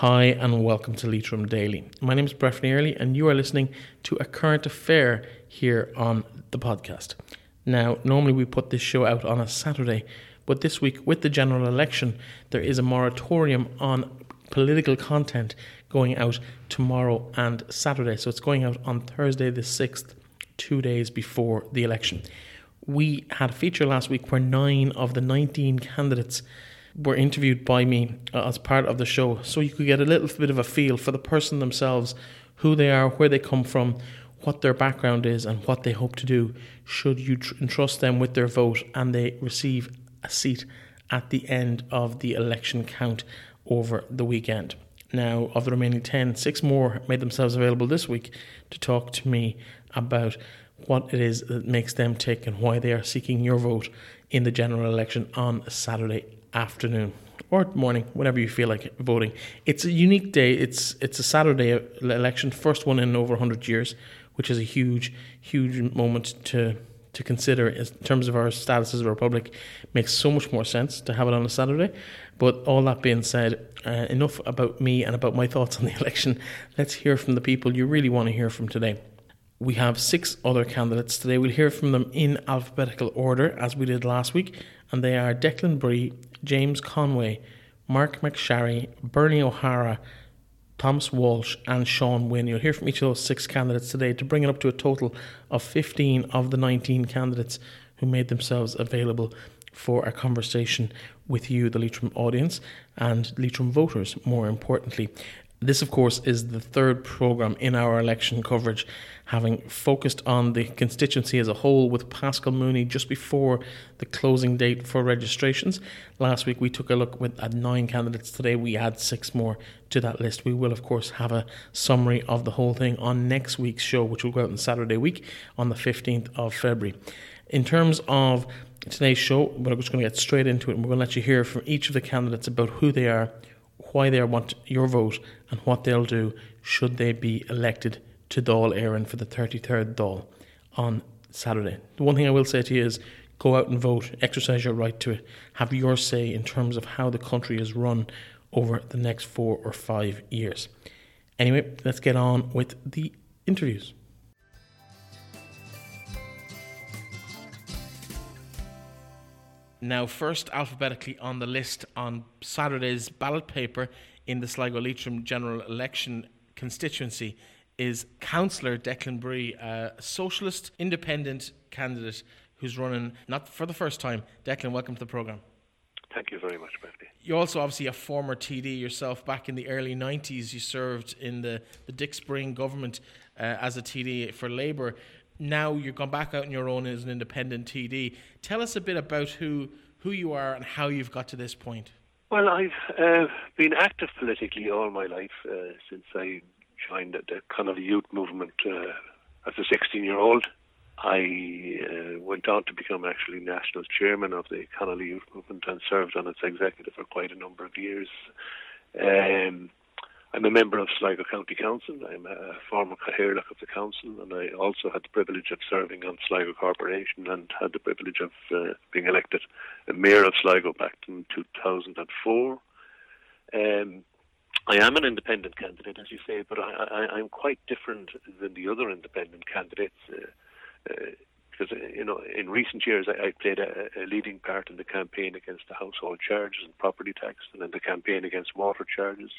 Hi, and welcome to Leitrim Daily. My name is Breffney Early, and you are listening to a current affair here on the podcast. Now, normally we put this show out on a Saturday, but this week, with the general election, there is a moratorium on political content going out tomorrow and Saturday. So it's going out on Thursday, the 6th, two days before the election. We had a feature last week where nine of the 19 candidates were interviewed by me uh, as part of the show, so you could get a little bit of a feel for the person themselves, who they are, where they come from, what their background is, and what they hope to do should you tr- entrust them with their vote and they receive a seat at the end of the election count over the weekend. Now, of the remaining 10, six more made themselves available this week to talk to me about what it is that makes them tick and why they are seeking your vote in the general election on Saturday afternoon or morning, whenever you feel like voting. It's a unique day. It's it's a Saturday election, first one in over 100 years, which is a huge, huge moment to to consider in terms of our status as a republic. Makes so much more sense to have it on a Saturday. But all that being said, uh, enough about me and about my thoughts on the election. Let's hear from the people you really want to hear from today. We have six other candidates today. We'll hear from them in alphabetical order as we did last week, and they are Declan Bree, James Conway, Marc MacSharry, Bernie O'Hara, Thomas Walsh, and Sean Wynne. You'll hear from each of those six candidates today to bring it up to a total of 15 of the 19 candidates who made themselves available for a conversation with you, the Leitrim audience, and Leitrim voters, more importantly. This, of course, is the third programme in our election coverage, having focused on the constituency as a whole with Paschal Mooney just before the closing date for registrations. Last week we took a look with, at nine candidates. Today we add six more to that list. We will, of course, have a summary of the whole thing on next week's show, which will go out on Saturday week on the 15th of February. In terms of today's show, we're just going to get straight into it and we're going to let you hear from each of the candidates about who they are why they want your vote and what they'll do should they be elected to Dáil Éireann for the 33rd Dáil on Saturday. The one thing I will say to you is go out and vote, exercise your right to it, have your say in terms of how the country is run over the next four or five years. Anyway, let's get on with the interviews. Now, first alphabetically on the list on Saturday's ballot paper in the Sligo Leitrim general election constituency is Councillor Declan Bree, a socialist independent candidate who's running not for the first time. Declan, welcome to the programme. Thank you very much, Matthew. You're also obviously a former TD yourself. Back in the early 90s, you served in the, the Dick Spring government uh, as a TD for Labour now you've gone back out on your own as an independent TD. Tell us a bit about who who you are and how you've got to this point. Well, I've uh, been active politically all my life uh, since I joined the, the Connolly Youth Movement uh, as a 16 year old. I uh, went on to become actually national chairman of the Connolly Youth Movement and served on its executive for quite a number of years. Um, I'm a member of Sligo County Council. I'm a former Cathaoirleach of the council, and I also had the privilege of serving on Sligo Corporation and had the privilege of uh, being elected mayor of Sligo back in 2004. Um, I am an independent candidate, as you say, but I, am quite different than the other independent candidates. Uh, uh, because you know, in recent years, I, I played a, a, leading part in the campaign against the household charges and property tax, and in the campaign against water charges.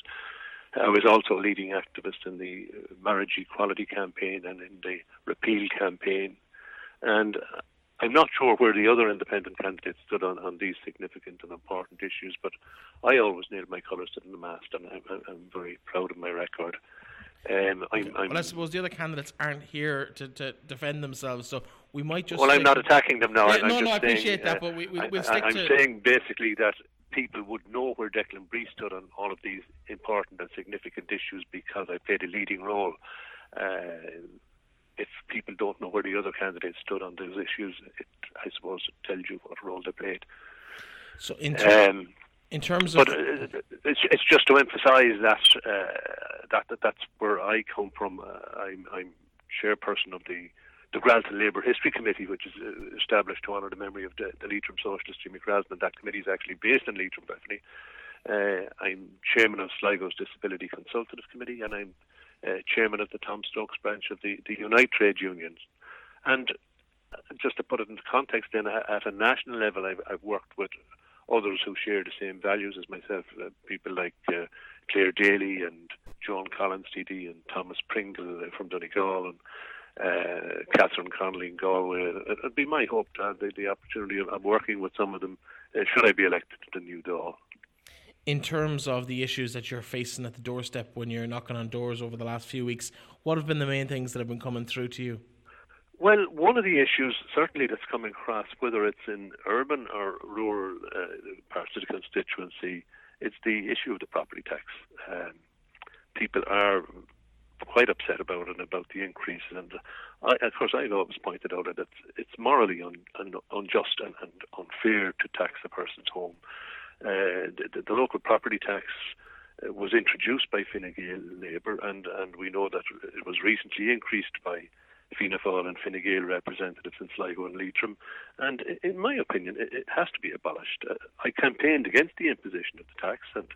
I was also a leading activist in the marriage equality campaign and in the repeal campaign. And I'm not sure where the other independent candidates stood on, on these significant and important issues, but I always nailed my colours to the mast, and I'm, I'm very proud of my record. Um, I'm, I'm, well, I suppose the other candidates aren't here to, to defend themselves, so we might just. Well, I'm not attacking them now. Yeah, no, no, I appreciate saying, that, uh, but we, we, I'm to. I'm saying basically that people would know where Declan Bree stood on all of these important and significant issues because I played a leading role. Uh, if people don't know where the other candidates stood on those issues, it, I suppose it tells you what role they played. So, in, ter- um, in terms of, but uh, it's, it's just to emphasise that, uh, that that that's where I come from. Uh, I'm, I'm chairperson of the the Gralton Labour History Committee, which is uh, established to honour the memory of the, the Leitrim socialist Jimmy Gralton. That committee is actually based in Leitrim, Breffney. Uh, I'm chairman of Sligo's Disability Consultative Committee, and I'm chairman of the Tom Stokes branch of the, the Unite Trade Unions. And just to put it into context, then at a national level, I've, I've worked with others who share the same values as myself, uh, people like uh, Clare Daly and Joan Collins TD and Thomas Pringle uh, from Donegal and uh, Catherine Connolly in Galway. It'd be my hope to have the, the opportunity of, of, working with some of them uh, should I be elected to the new Dáil. In terms of the issues that you're facing at the doorstep when you're knocking on doors over the last few weeks, what have been the main things that have been coming through to you? Well, one of the issues certainly that's coming across, whether it's in urban or rural uh, parts of the constituency, it's the issue of the property tax. Um, people are quite upset about it, and about the increase, and I, of course I've always pointed out that it's, it's morally un, un, unjust and, and, unfair to tax a person's home. Uh, the, the, local property tax uh, was introduced by Fine Gael Labour, and, and we know that it was recently increased by Fianna Fáil and Fine Gael representatives in Sligo and Leitrim. And in my opinion, it, has to be abolished. Uh, I campaigned against the imposition of the tax, and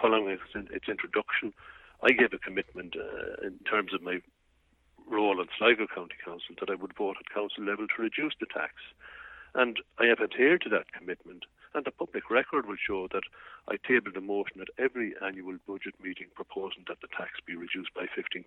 following its, its introduction, I gave a commitment uh, in terms of my role on Sligo County Council that I would vote at council level to reduce the tax. And I have adhered to that commitment. And the public record will show that I tabled a motion at every annual budget meeting proposing that the tax be reduced by 15%.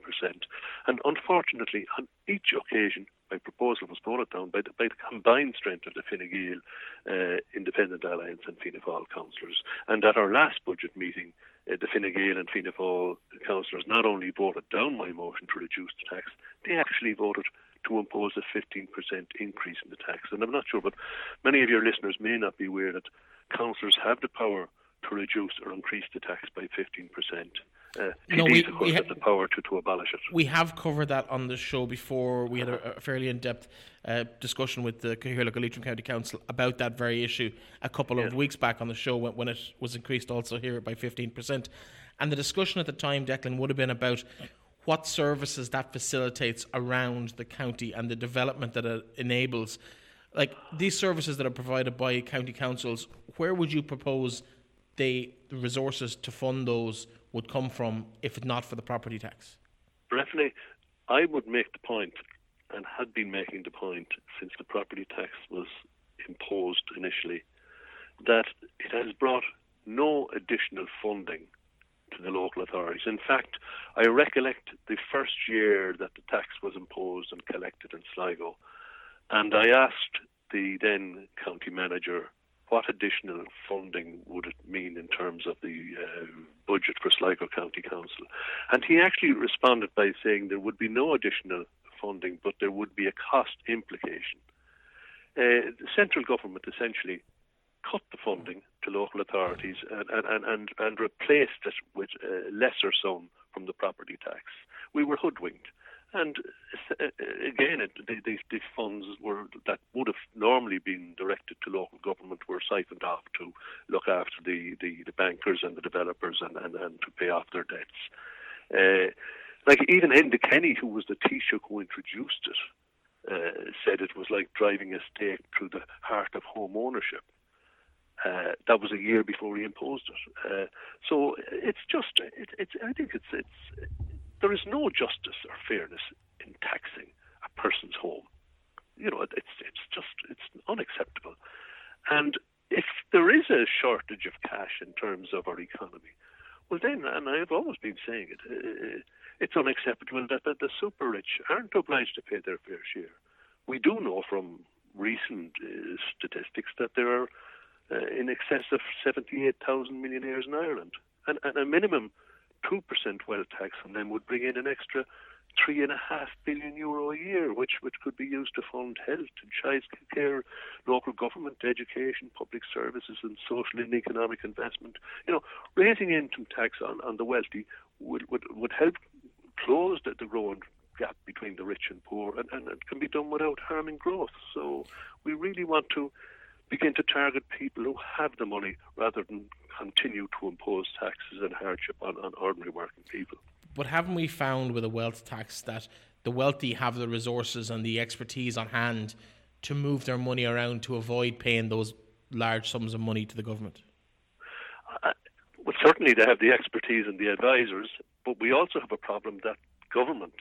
And unfortunately, on each occasion, my proposal was voted down by the, by the combined strength of the Fine Gael uh, Independent Alliance and Fianna Fáil councillors. And at our last budget meeting, uh, the Fine Gael and Fianna Fáil councillors not only voted down my motion to reduce the tax, they actually voted to impose a 15% increase in the tax. And I'm not sure, but many of your listeners may not be aware that councillors have the power to reduce or increase the tax by 15%. Uh, no, we, of course, we ha- the power to, to abolish it. We have covered that on the show before. We had a, a fairly in depth uh, discussion with the Cathaoirleach Leitrim County Council about that very issue a couple of weeks back on the show when, when it was increased also here by 15%. And the discussion at the time, Declan, would have been about what services that facilitates around the county and the development that it enables. Like these services that are provided by county councils, where would you propose the resources to fund those would come from if not for the property tax? Definitely, I would make the point, and had been making the point since the property tax was imposed initially, that it has brought no additional funding to the local authorities. In fact, I recollect the first year that the tax was imposed and collected in Sligo, and I asked the then county manager what additional funding would it mean in terms of the uh, budget for Sligo County Council. And he actually responded by saying there would be no additional funding, but there would be a cost implication. Uh, the central government essentially cut the funding to local authorities and, and, and, and replaced it with a lesser sum from the property tax. We were hoodwinked. And uh, again, it, the, the, funds were that would have normally been directed to local government were siphoned off to look after the, the, the bankers and the developers and, and, and to pay off their debts. Uh, like even Enda Kenny, who was the Taoiseach who introduced it, uh, said it was like driving a stake through the heart of home ownership. Uh, that was a year before he imposed it. Uh, so it's just, it, it's. I think it's, it's. There is no justice or fairness in taxing a person's home. You know, it's, it's just, it's unacceptable. And if there is a shortage of cash in terms of our economy, well then, and I've always been saying it, uh, it's unacceptable that, that the super rich aren't obliged to pay their fair share. We do know from recent uh, statistics that there are uh, in excess of 78,000 millionaires in Ireland. And, and a minimum 2% wealth tax on them would bring in an extra three and a half billion euro a year, which which could be used to fund health and child care, local government, education, public services, and social and economic investment. You know, raising income tax on, on the wealthy would, would would help close the, the growing gap between the rich and poor, and, and it can be done without harming growth. So we really want to begin to target people who have the money rather than continue to impose taxes and hardship on, on ordinary working people. But haven't we found with a wealth tax that the wealthy have the resources and the expertise on hand to move their money around to avoid paying those large sums of money to the government? Uh, well, certainly they have the expertise and the advisors, but we also have a problem that government,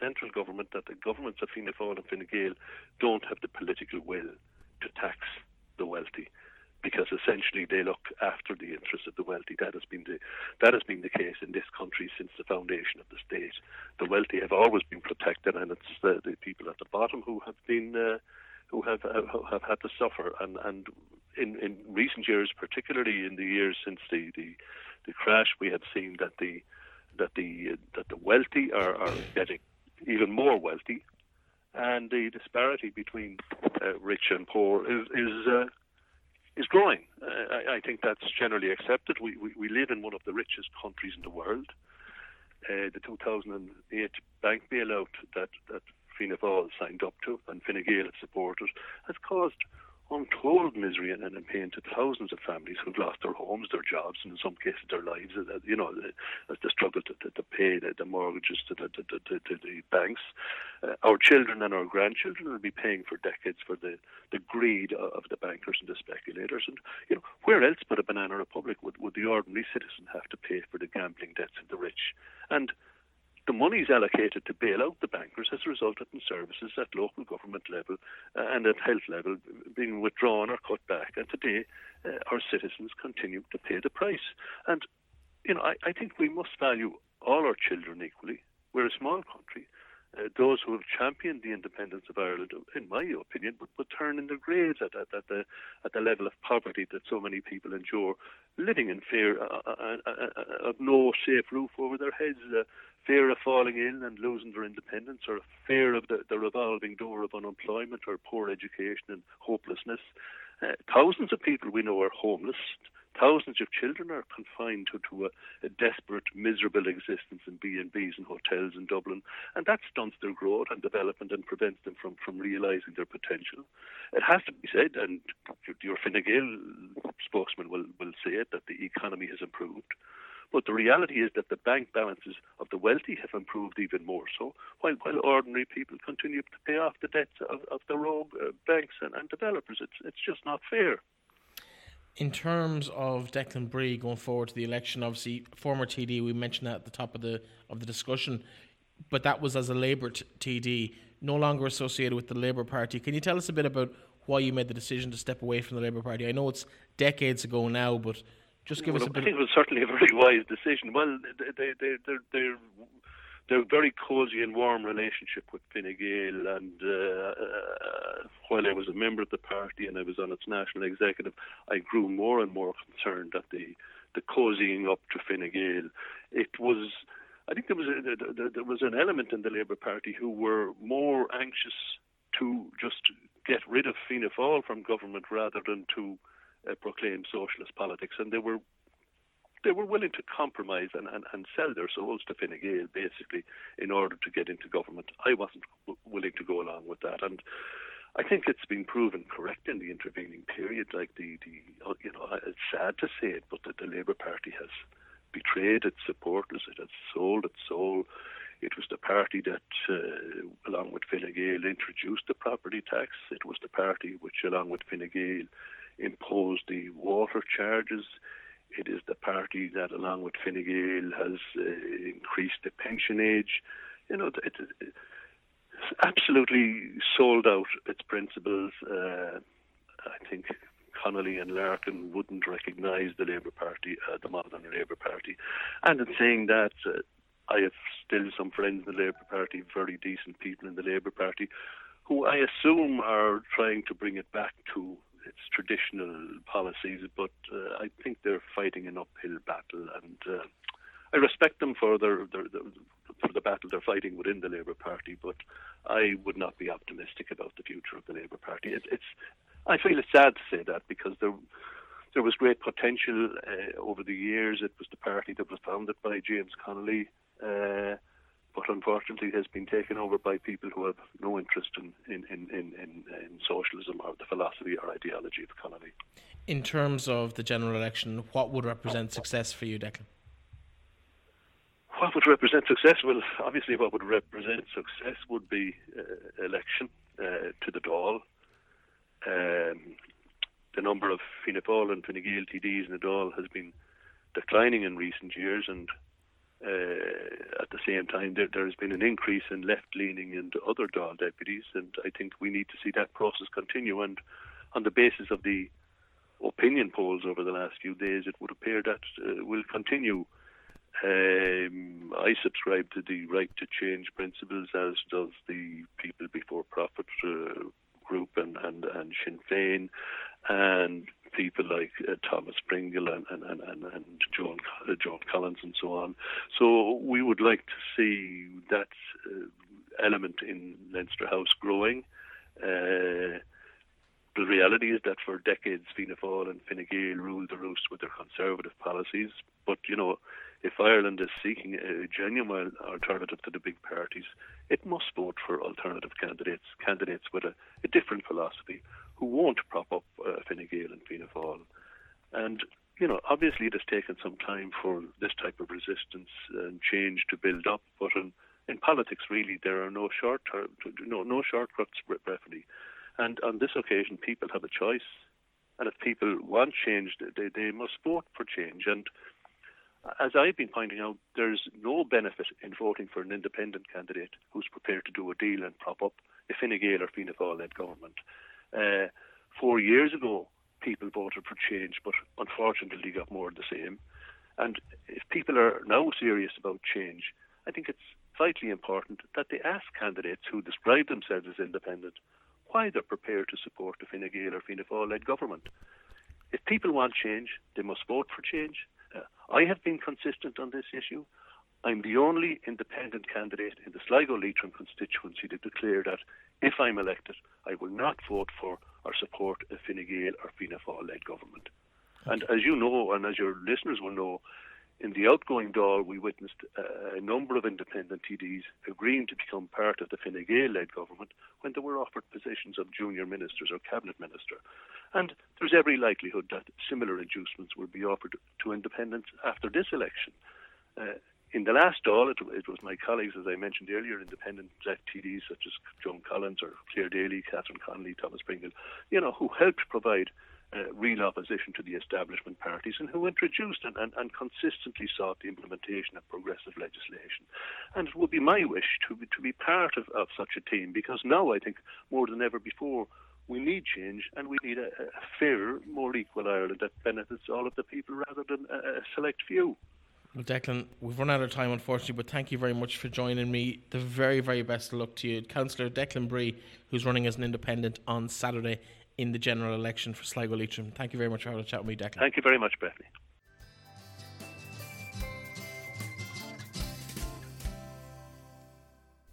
central government, that the governments of Fianna Fáil and Fine Gael don't have the political will to tax the wealthy because essentially they look after the interests of the wealthy. That has been the that has been the case in this country since the foundation of the state. The wealthy have always been protected, and it's the, the people at the bottom who have been uh, who have uh, have had to suffer. And and in in recent years, particularly in the years since the the, the crash, we have seen that the that the uh, that the wealthy are, are getting even more wealthy, and the disparity between uh, rich and poor is is uh, is growing. Uh, I, I, think that's generally accepted. We, we, we live in one of the richest countries in the world. Uh, the 2008 bank bailout that that Fianna Fáil signed up to and Fine Gael supported has caused untold misery and, and pain to thousands of families who've lost their homes, their jobs, and in some cases their lives. Uh, you know, as they struggle to, to, to pay the, the, mortgages to the, to, to the banks. Uh, our children and our grandchildren will be paying for decades for the, the greed of the bankers and the speculators. And you know, where else but a banana republic would, would the ordinary citizen have to pay for the gambling debts of the rich? And the monies allocated to bail out the bankers has resulted in services at local government level uh, and at health level being withdrawn or cut back. And today, uh, our citizens continue to pay the price. And, you know, I, I think we must value all our children equally. We're a small country. Uh, those who have championed the independence of Ireland, in my opinion, would, would turn in their graves at, at, at, the at the level of poverty that so many people endure, living in fear uh, uh, uh of no safe roof over their heads, fear of falling in and losing their independence, or fear of the, the revolving door of unemployment or poor education and hopelessness. Uh, thousands of people we know are homeless. Thousands of children are confined to, to a, a, desperate, miserable existence in B&Bs and hotels in Dublin, and that stunts their growth and development and prevents them from, from realising their potential. It has to be said, and your Fine Gael spokesman will, will say it, that the economy has improved. But the reality is that the bank balances of the wealthy have improved even more so, while, while ordinary people continue to pay off the debts of, of the rogue uh, banks and, and developers. It's, it's just not fair. In terms of Declan Bree going forward to the election, obviously former TD, we mentioned that at the top of the of the discussion, but that was as a Labour t- TD, no longer associated with the Labour Party. Can you tell us a bit about why you made the decision to step away from the Labour Party? I know it's decades ago now, but just give well, us a bit. I think it was certainly a very wise decision. Well, they they they they're they're very cosy and warm relationship with Fine Gael. And uh, uh, while I was a member of the party and I was on its national executive, I grew more and more concerned at the the cozying up to Fine Gael. It was. I think there was a, there was an element in the Labour Party who were more anxious to just get rid of Fianna Fáil from government rather than to uh, proclaim socialist politics, and they were they were willing to compromise and, and, and sell their souls to Fine Gael, basically, in order to get into government. I wasn't w- willing to go along with that. And I think it's been proven correct in the intervening period. Like the, the you know, it's sad to say it, but the, the Labour Party has betrayed its supporters. It has sold its soul. It was the party that, uh, along with Fine Gael, introduced the property tax. It was the party which, along with Fine Gael, imposed the water charges. It is the party that, along with Fine Gael, has uh, increased the pension age. You know, it, it, it's absolutely sold out its principles. Uh, I think Connolly and Larkin wouldn't recognise the Labour Party, uh, the modern Labour Party. And in saying that, uh, I have still some friends in the Labour Party, very decent people in the Labour Party, who I assume are trying to bring it back to its traditional policies, but uh, I think they're fighting an uphill battle, and uh, I respect them for their, their, their, for the battle they're fighting within the Labour Party. But I would not be optimistic about the future of the Labour Party. It, it's I feel it's sad to say that because there there was great potential uh, over the years. It was the party that was founded by James Connolly. Uh, but unfortunately has been taken over by people who have no interest in, in, in, in, in, socialism or the philosophy or ideology of the Connolly. In terms of the general election, what would represent success for you, Declan? What would represent success? Well, obviously, what would represent success would be uh, election uh, to the Dáil. Um, the number of Fianna Fáil and Fine Gael TDs in the Dáil has been declining in recent years, and uh, the same time, there, there has been an increase in left leaning and other Dáil deputies, and I think we need to see that process continue. And on the basis of the opinion polls over the last few days, it would appear that uh, will continue. Um, I subscribe to the right to change principles, as does the People Before Profit uh, group and, and, and Sinn Féin, and people like uh, Thomas Pringle and, and, and, and, and Joan, uh, Joan Collins and so on. So we would like to see that uh, element in Leinster House growing. Uh, the reality is that for decades Fianna Fáil and Fine Gael ruled the roost with their conservative policies. But, you know, if Ireland is seeking a genuine alternative to the big parties, it must vote for alternative candidates, candidates with a, a different philosophy, who won't prop up uh, Fine Gael and Fianna Fáil. And, you know, obviously it has taken some time for this type of resistance and change to build up, but in, in politics, really, there are no short term, no, no shortcuts, Breffney. And on this occasion, people have a choice. And if people want change, they, they must vote for change. And as I've been pointing out, there's no benefit in voting for an independent candidate who's prepared to do a deal and prop up a Fine Gael or Fianna Fáil-led government. Uh, four years ago, people voted for change, but unfortunately got more of the same. And if people are now serious about change, I think it's vitally important that they ask candidates who describe themselves as independent why they're prepared to support the Fine Gael or Fianna Fáil-led government. If people want change, they must vote for change. Uh, I have been consistent on this issue. I'm the only independent candidate in the Sligo Leitrim constituency to declare that if I'm elected, I will not vote for or support a Fine Gael or Fianna Fáil led government. And as you know, and as your listeners will know, in the outgoing Dáil, we witnessed a number of independent TDs agreeing to become part of the Fine Gael-led government when they were offered positions of junior ministers or cabinet minister. And there's every likelihood that similar inducements will be offered to independents after this election. Uh, in the last Dáil, it, it, was my colleagues, as I mentioned earlier, independent TDs such as Joan Collins or Clare Daly, Catherine Connolly, Thomas Pringle, you know, who helped provide uh, real opposition to the establishment parties and who introduced and, and, and, consistently sought the implementation of progressive legislation. And it would be my wish to be, to be part of, of such a team because now I think more than ever before we need change and we need a, a fairer, more equal Ireland that benefits all of the people rather than a, a select few. Well, Declan, we've run out of time, unfortunately, but thank you very much for joining me. The very, very best of luck to you. Councillor Declan Bree, who's running as an independent on Saturday in the general election for Sligo Leitrim. Thank you very much for having a chat with me, Declan. Thank you very much, Breffney.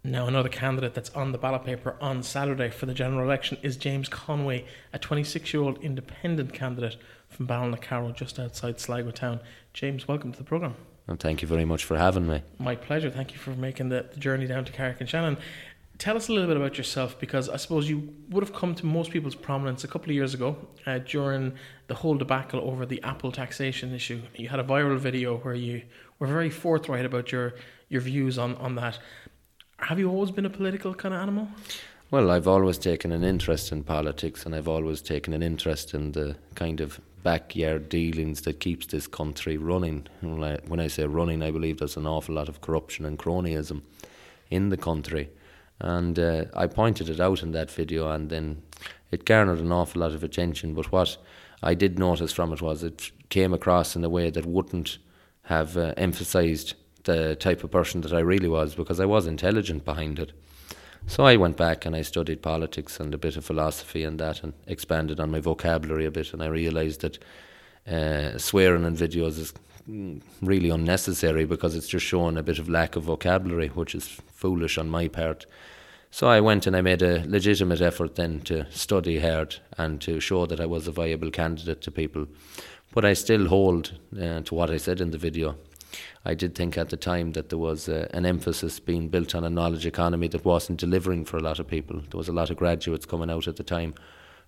Now, another candidate that's on the ballot paper on Saturday for the general election is James Conway, a 26 year old independent candidate from Ballinacarrow, just outside Sligo town. James, welcome to the programme. And thank you very much for having me. My pleasure. Thank you for making the, the journey down to Carrick-on-Shannon. Tell us a little bit about yourself because I suppose you would have come to most people's prominence a couple of years ago uh, during the whole debacle over the Apple taxation issue. You had a viral video where you were very forthright about your, your views on, on that. Have you always been a political kind of animal? Well, I've always taken an interest in politics and I've always taken an interest in the kind of backyard dealings that keeps this country running. When I, say running, I believe there's an awful lot of corruption and cronyism in the country. And uh, I pointed it out in that video, and then it garnered an awful lot of attention. But what I did notice from it was it came across in a way that wouldn't have uh, emphasised the type of person that I really was because I was intelligent behind it. So I went back and I studied politics and a bit of philosophy and that and expanded on my vocabulary a bit and I realised that uh, swearing in videos is really unnecessary because it's just showing a bit of lack of vocabulary, which is foolish on my part. So I went and I made a legitimate effort then to study hard and to show that I was a viable candidate to people. But I still hold uh, to what I said in the video. I did think at the time that there was uh, an emphasis being built on a knowledge economy that wasn't delivering for a lot of people. There was a lot of graduates coming out at the time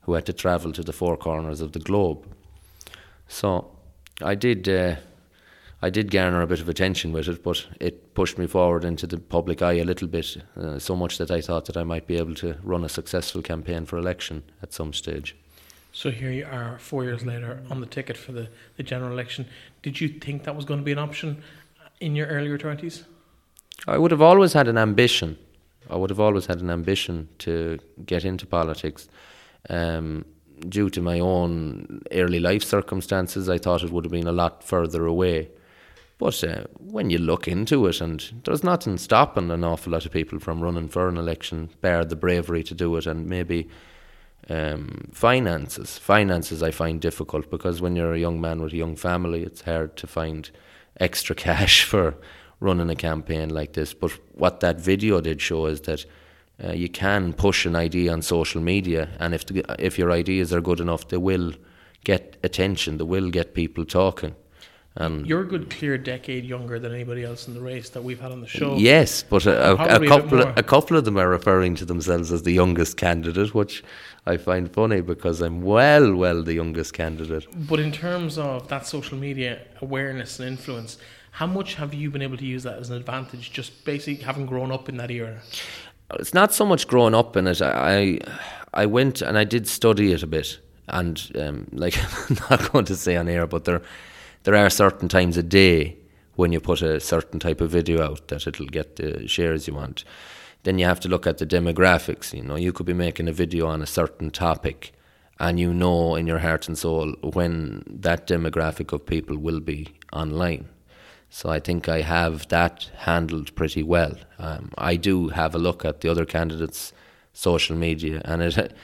who had to travel to the four corners of the globe. So I did. Uh, I did garner a bit of attention with it, but it pushed me forward into the public eye a little bit, uh, so much that I thought that I might be able to run a successful campaign for election at some stage. So here you are, four years later, on the ticket for the, the general election. Did you think that was going to be an option in your earlier 20s? I would have always had an ambition. I would have always had an ambition to get into politics. Um, due to my own early life circumstances, I thought it would have been a lot further away. But uh, when you look into it, and there's nothing stopping an awful lot of people from running for an election, bear the bravery to do it, and maybe um, finances. Finances I find difficult because when you're a young man with a young family, it's hard to find extra cash for running a campaign like this. But what that video did show is that uh, you can push an idea on social media, and if the, if your ideas are good enough, they will get attention. They will get people talking. And You're a good clear decade younger than anybody else in the race that we've had on the show. Yes, but a, a, a couple a, a couple of them are referring to themselves as the youngest candidate, which I find funny because I'm well, well the youngest candidate. But in terms of that social media awareness and influence, how much have you been able to use that as an advantage, just basically having grown up in that era? It's not so much growing up in it. I I went and I did study it a bit, and um, like I'm not going to say on air, but there there are certain times a day when you put a certain type of video out that it'll get the shares you want. Then you have to look at the demographics. You know, you could be making a video on a certain topic, and you know in your heart and soul when that demographic of people will be online. So I think I have that handled pretty well. Um, I do have a look at the other candidates' social media, and it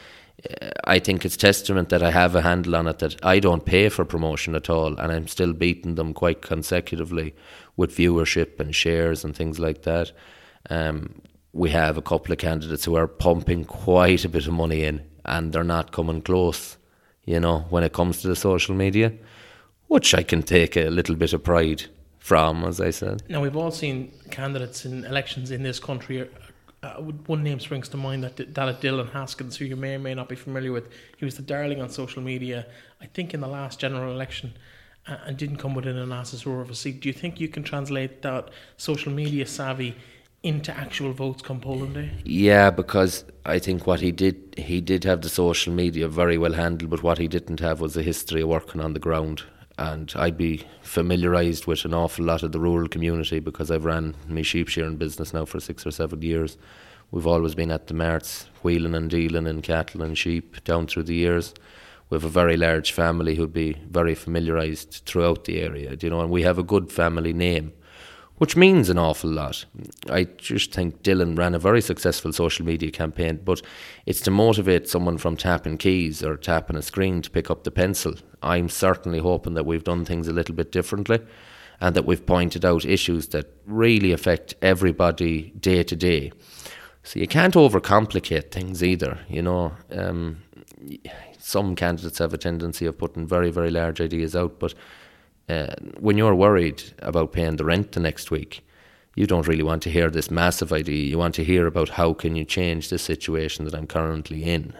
I think it's testament that I have a handle on it that I don't pay for promotion at all, and I'm still beating them quite consecutively with viewership and shares and things like that. Um, we have a couple of candidates who are pumping quite a bit of money in, and they're not coming close. You know, when it comes to the social media, which I can take a little bit of pride from, as I said. Now we've all seen candidates in elections in this country uh, one name springs to mind that that Dylan Haskins, who you may or may not be familiar with. He was the darling on social media, I think, in the last general election, uh, and didn't come within an ass's roar of a seat. Do you think you can translate that social media savvy into actual votes come polling day? Yeah, because I think what he did, he did have the social media very well handled, but what he didn't have was a history of working on the ground. And I'd be familiarised with an awful lot of the rural community because I've ran my sheep shearing business now for six or seven years. We've always been at the marts, wheeling and dealing in cattle and sheep down through the years. We have a very large family who'd be very familiarised throughout the area, you know, and we have a good family name which means an awful lot. I just think Dylan ran a very successful social media campaign, but it's to motivate someone from tapping keys or tapping a screen to pick up the pencil. I'm certainly hoping that we've done things a little bit differently and that we've pointed out issues that really affect everybody day to day. So you can't overcomplicate things either, you know. Um, some candidates have a tendency of putting very, very large ideas out, but uh, when you're worried about paying the rent the next week, you don't really want to hear this massive idea. You want to hear about how can you change the situation that I'm currently in.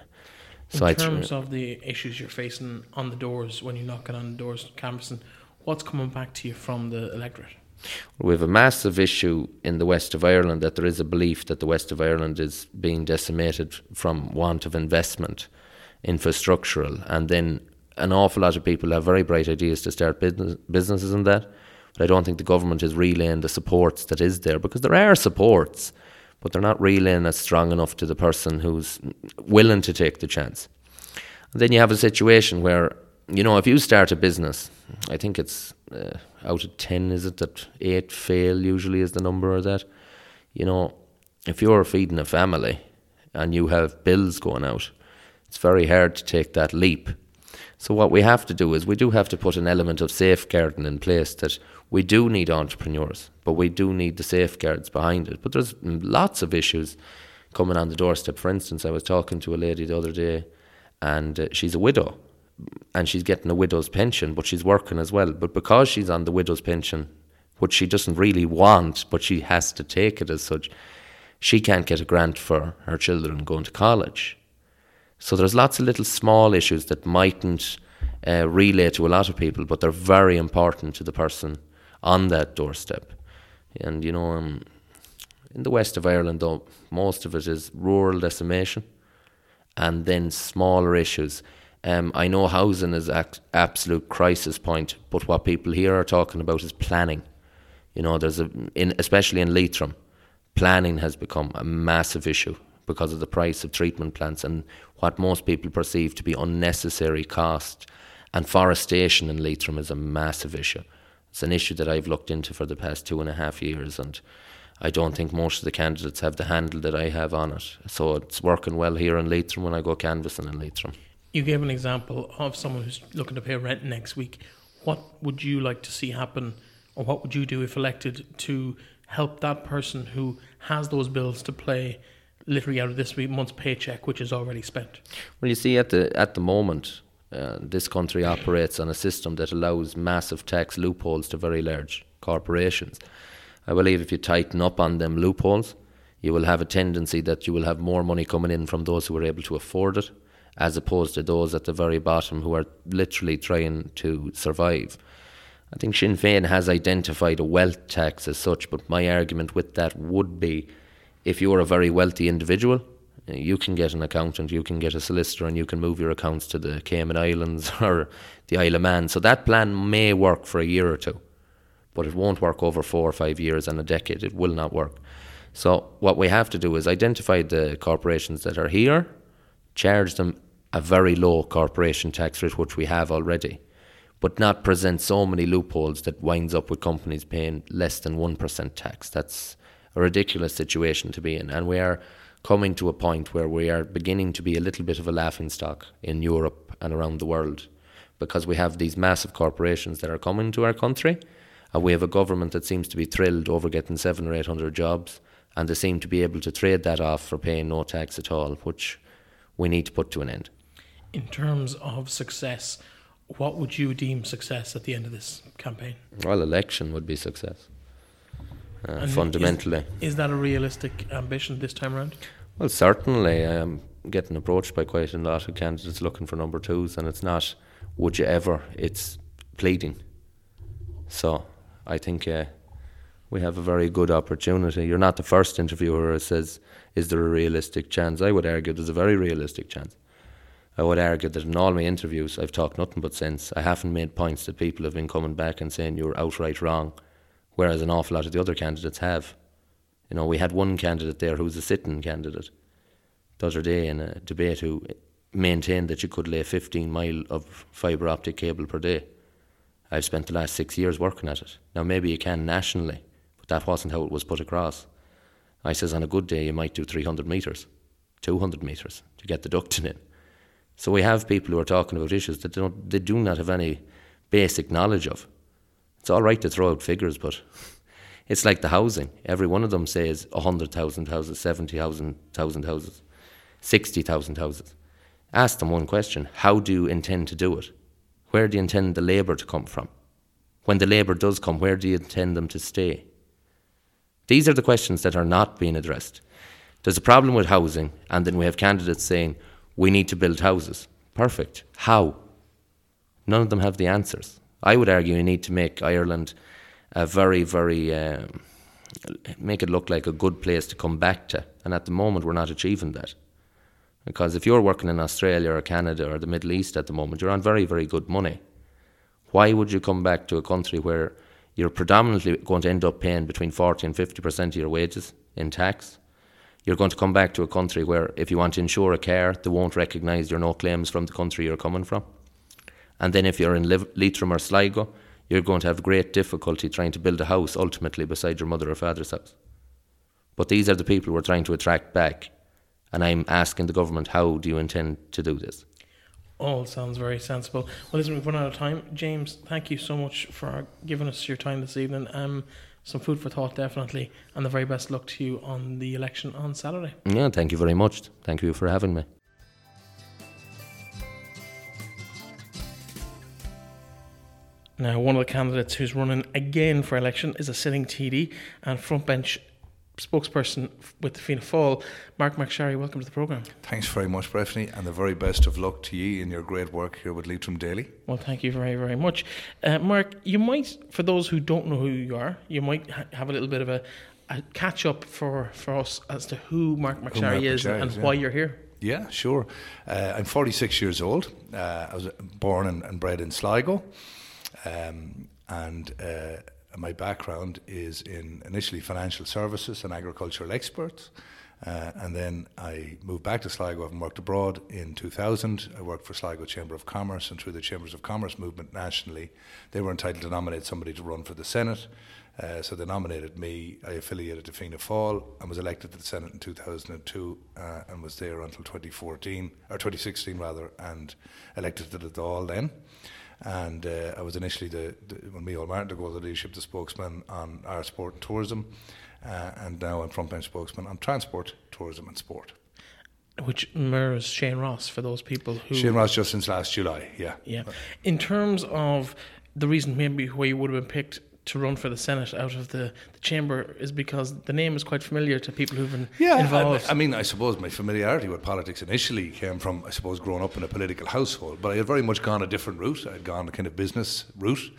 So in terms of the issues you're facing on the doors when you're knocking on the doors, canvassing, what's coming back to you from the electorate? We have a massive issue in the west of Ireland that there is a belief that the west of Ireland is being decimated from want of investment, infrastructural, and then an awful lot of people have very bright ideas to start business, businesses and that. But I don't think the government is relaying the supports that is there because there are supports, but they're not relaying as strong enough to the person who's willing to take the chance. And then you have a situation where, you know, if you start a business, I think it's uh, out of 10, is it that eight fail usually is the number of that? You know, if you're feeding a family and you have bills going out, it's very hard to take that leap so what we have to do is we do have to put an element of safeguarding in place that we do need entrepreneurs, but we do need the safeguards behind it. But there's lots of issues coming on the doorstep. For instance, I was talking to a lady the other day, and uh, she's a widow, and she's getting a widow's pension, but she's working as well. But because she's on the widow's pension, which she doesn't really want, but she has to take it as such, she can't get a grant for her children going to college. So there's lots of little small issues that mightn't uh, relay to a lot of people, but they're very important to the person on that doorstep. And you know, um, in the west of Ireland, though, most of it is rural decimation, and then smaller issues. Um, I know housing is an absolute crisis point, but what people here are talking about is planning. You know, there's a, in, especially in Leitrim, planning has become a massive issue because of the price of treatment plants and what most people perceive to be unnecessary cost. And forestation in Leitrim is a massive issue. It's an issue that I've looked into for the past two and a half years, and I don't think most of the candidates have the handle that I have on it. So it's working well here in Leitrim when I go canvassing in Leitrim. You gave an example of someone who's looking to pay rent next week. What would you like to see happen, or what would you do if elected to help that person who has those bills to play literally out of this month's paycheck, which is already spent? Well, you see, at the at the moment, uh, this country operates on a system that allows massive tax loopholes to very large corporations. I believe if you tighten up on them loopholes, you will have a tendency that you will have more money coming in from those who are able to afford it, as opposed to those at the very bottom who are literally trying to survive. I think Sinn Féin has identified a wealth tax as such, but my argument with that would be if you're a very wealthy individual, uh, you can get an accountant, you can get a solicitor, and you can move your accounts to the Cayman Islands or the Isle of Man. So that plan may work for a year or two but it won't work over four or five years and a decade. It will not work. So what we have to do is identify the corporations that are here, charge them a very low corporation tax rate, which we have already, but not present so many loopholes that winds up with companies paying less than 1% tax. That's a ridiculous situation to be in. And we are coming to a point where we are beginning to be a little bit of a laughing stock in Europe and around the world because we have these massive corporations that are coming to our country and we have a government that seems to be thrilled over getting seven or eight hundred jobs, and they seem to be able to trade that off for paying no tax at all, which we need to put to an end. In terms of success, what would you deem success at the end of this campaign? Well, election would be success. Uh, fundamentally. Is, is, that a realistic ambition this time around? Well, certainly. I'm getting approached by quite a lot of candidates looking for number twos, and it's not would you ever, it's pleading. So I think uh, we have a very good opportunity. You're not the first interviewer who says, Is there a realistic chance? I would argue there's a very realistic chance. I would argue that in all my interviews, I've talked nothing but sense. I haven't made points that people have been coming back and saying you're outright wrong, whereas an awful lot of the other candidates have. You know, we had one candidate there who was a sitting candidate the other day in a debate who maintained that you could lay 15 mile of fibre optic cable per day. I've spent the last six years working at it. Now, maybe you can nationally, but that wasn't how it was put across. I says on a good day you might do 300 metres, 200 metres to get the ducting in. So we have people who are talking about issues that don't, they do not have any basic knowledge of. It's all right to throw out figures, but it's like the housing. Every one of them says 100,000 houses, 70,000 houses, 60,000 houses. Ask them one question How do you intend to do it? where do you intend the labour to come from? When the labour does come, where do you intend them to stay? These are the questions that are not being addressed. There's a problem with housing, and then we have candidates saying, we need to build houses. Perfect. How? None of them have the answers. I would argue you need to make Ireland a very, very, um, make it look like a good place to come back to. And at the moment, we're not achieving that. Because if you're working in Australia or Canada or the Middle East at the moment, you're on very, very good money. Why would you come back to a country where you're predominantly going to end up paying between 40 and 50% of your wages in tax? You're going to come back to a country where if you want to insure a car, they won't recognise your no claims from the country you're coming from. And then if you're in Leitrim or Sligo, you're going to have great difficulty trying to build a house ultimately beside your mother or father's house. But these are the people we're trying to attract back and I'm asking the government, how do you intend to do this? All sounds very sensible. Well, listen, we've run out of time. James, thank you so much for giving us your time this evening. Um, some food for thought, definitely, and the very best luck to you on the election on Saturday. Yeah, thank you very much. Thank you for having me. Now, one of the candidates who's running again for election is a sitting TD and frontbench spokesperson with the Fianna Fáil, Marc MacSharry. Welcome to the programme. Thanks very much, Breffney, and the very best of luck to you in your great work here with Leitrim Daily. Well, thank you very, very much. Uh, Marc, you might, for those who don't know who you are, you might ha- have a little bit of a, a, catch up for, for us as to who Marc who Marc is MacSharry and is, why you're here. Yeah, sure. Uh, I'm 46 years old. Uh, I was born and, and bred in Sligo. Um, and uh, my background is in initially financial services and agricultural experts. Uh, and then I moved back to Sligo and worked abroad in 2000. I worked for Sligo Chamber of Commerce, and through the Chambers of Commerce movement nationally, they were entitled to nominate somebody to run for the Senate. Uh, so they nominated me. I affiliated to Fianna Fáil and was elected to the Senate in 2002 uh, and was there until 2014, or 2016 rather, and elected to the Dáil then. And uh, I was initially the, the when Micheál Martin took over the leadership, the spokesman on our sport and tourism, uh, and now I'm frontbench spokesman on transport, tourism, and sport. Which mirrors Shane Ross for those people who. Shane Ross just since last July, yeah. Yeah. In terms of the reason maybe why you would have been picked to run for the Senate out of the, the chamber is because the name is quite familiar to people who've been yeah, involved. I, I, mean, I suppose my familiarity with politics initially came from, I suppose, growing up in a political household, but I had very much gone a different route. I had gone a kind of business route.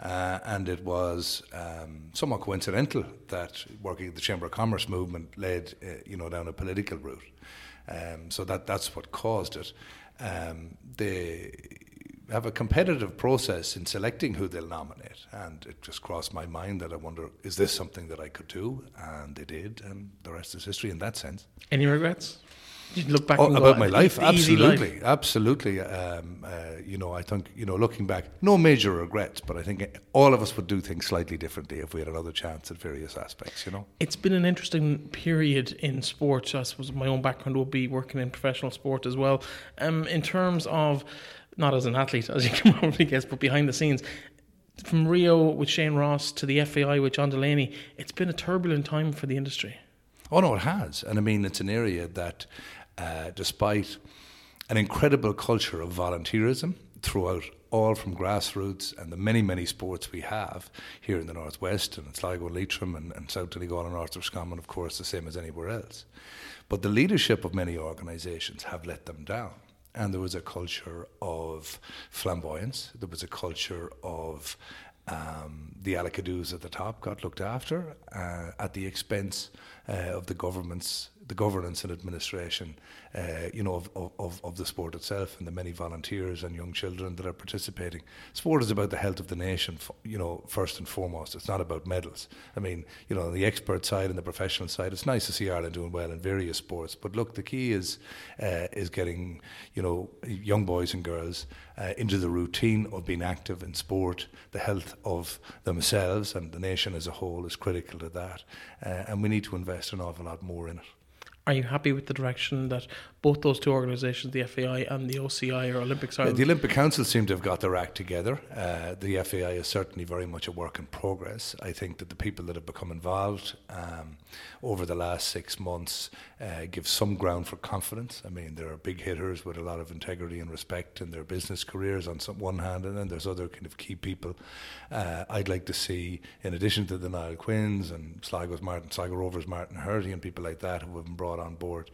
Uh, and it was um, somewhat coincidental that working at the Chamber of Commerce movement led, uh, you know, down a political route. Um, so that that's what caused it. Um, they have a competitive process in selecting who they'll nominate, and it just crossed my mind that I wonder, is this something that I could do? And they did, and the rest is history in that sense. Any regrets? Did you look back oh, about go, my life? Absolutely, life. absolutely. Um, uh, you know, I think you know, looking back, no major regrets, but I think all of us would do things slightly differently if we had another chance at various aspects. You know, it's been an interesting period in sports. I suppose my own background will be working in professional sport as well. Um, in terms of not as an athlete, as you can probably guess, but behind the scenes. From Rio with Shane Ross to the FAI with John Delaney, it's been a turbulent time for the industry. Oh no, it has, and I mean it's an area that, uh, despite an incredible culture of volunteerism throughout all from grassroots and the many, many sports we have here in the Northwest and in Sligo Leitrim and, and South Donegal and North Roscommon, of course, the same as anywhere else. But the leadership of many organisations have let them down and there was a culture of flamboyance. There was a culture of um, the Alickadoos at the top got looked after uh, at the expense uh, of the government's the governance and administration, uh, you know, of, of, of the sport itself and the many volunteers and young children that are participating. Sport is about the health of the nation, you know, first and foremost. It's not about medals. I mean, you know, on the expert side and the professional side, it's nice to see Ireland doing well in various sports. But look, the key is uh, is getting, you know, young boys and girls uh, into the routine of being active in sport. The health of themselves and the nation as a whole is critical to that, uh, and we need to invest an awful lot more in it. Are you happy with the direction that both those two organisations, the FAI and the OCI or Olympics Ireland? The Olympic Council seem to have got their act together. Uh, the FAI is certainly very much a work in progress. I think that the people that have become involved um, over the last six months uh, give some ground for confidence. I mean, there are big hitters with a lot of integrity and respect in their business careers on some one hand, and then there's other kind of key people. Uh, I'd like to see, in addition to the Niall Quinns and Sligo's Martin, Sligo Rovers Martin Heraghty and people like that who have been brought on board,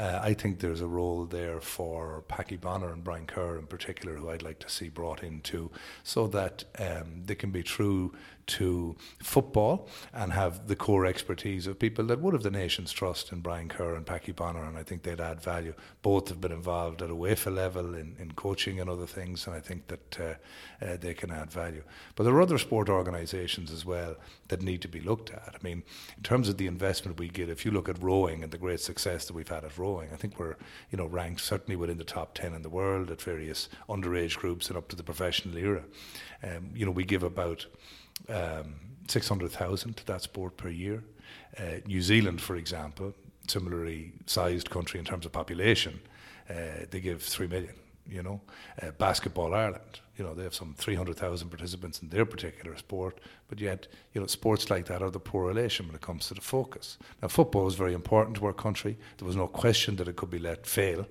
uh, I think there's a role there for Packy Bonner and Brian Kerr in particular, who I'd like to see brought in too, so that um, they can be true to football and have the core expertise of people that would have the nation's trust in Brian Kerr and Packy Bonner, and I think they'd add value. Both have been involved at a UEFA level in, in coaching and other things, and I think that uh, uh, they can add value. But there are other sport organisations as well that need to be looked at. I mean, in terms of the investment we get, if you look at rowing and the great success that we've had at rowing, I think we're you know ranked certainly within the top ten in the world at various underage groups and up to the professional era. Um, you know, we give about um, 600,000 to that sport per year. Uh, New Zealand, for example, similarly sized country in terms of population, uh, they give 3 million. You know, uh, Basketball Ireland, you know, they have some 300,000 participants in their particular sport, but yet, you know, sports like that are the poor relation when it comes to the focus. Now, football is very important to our country. There was no question that it could be let fail.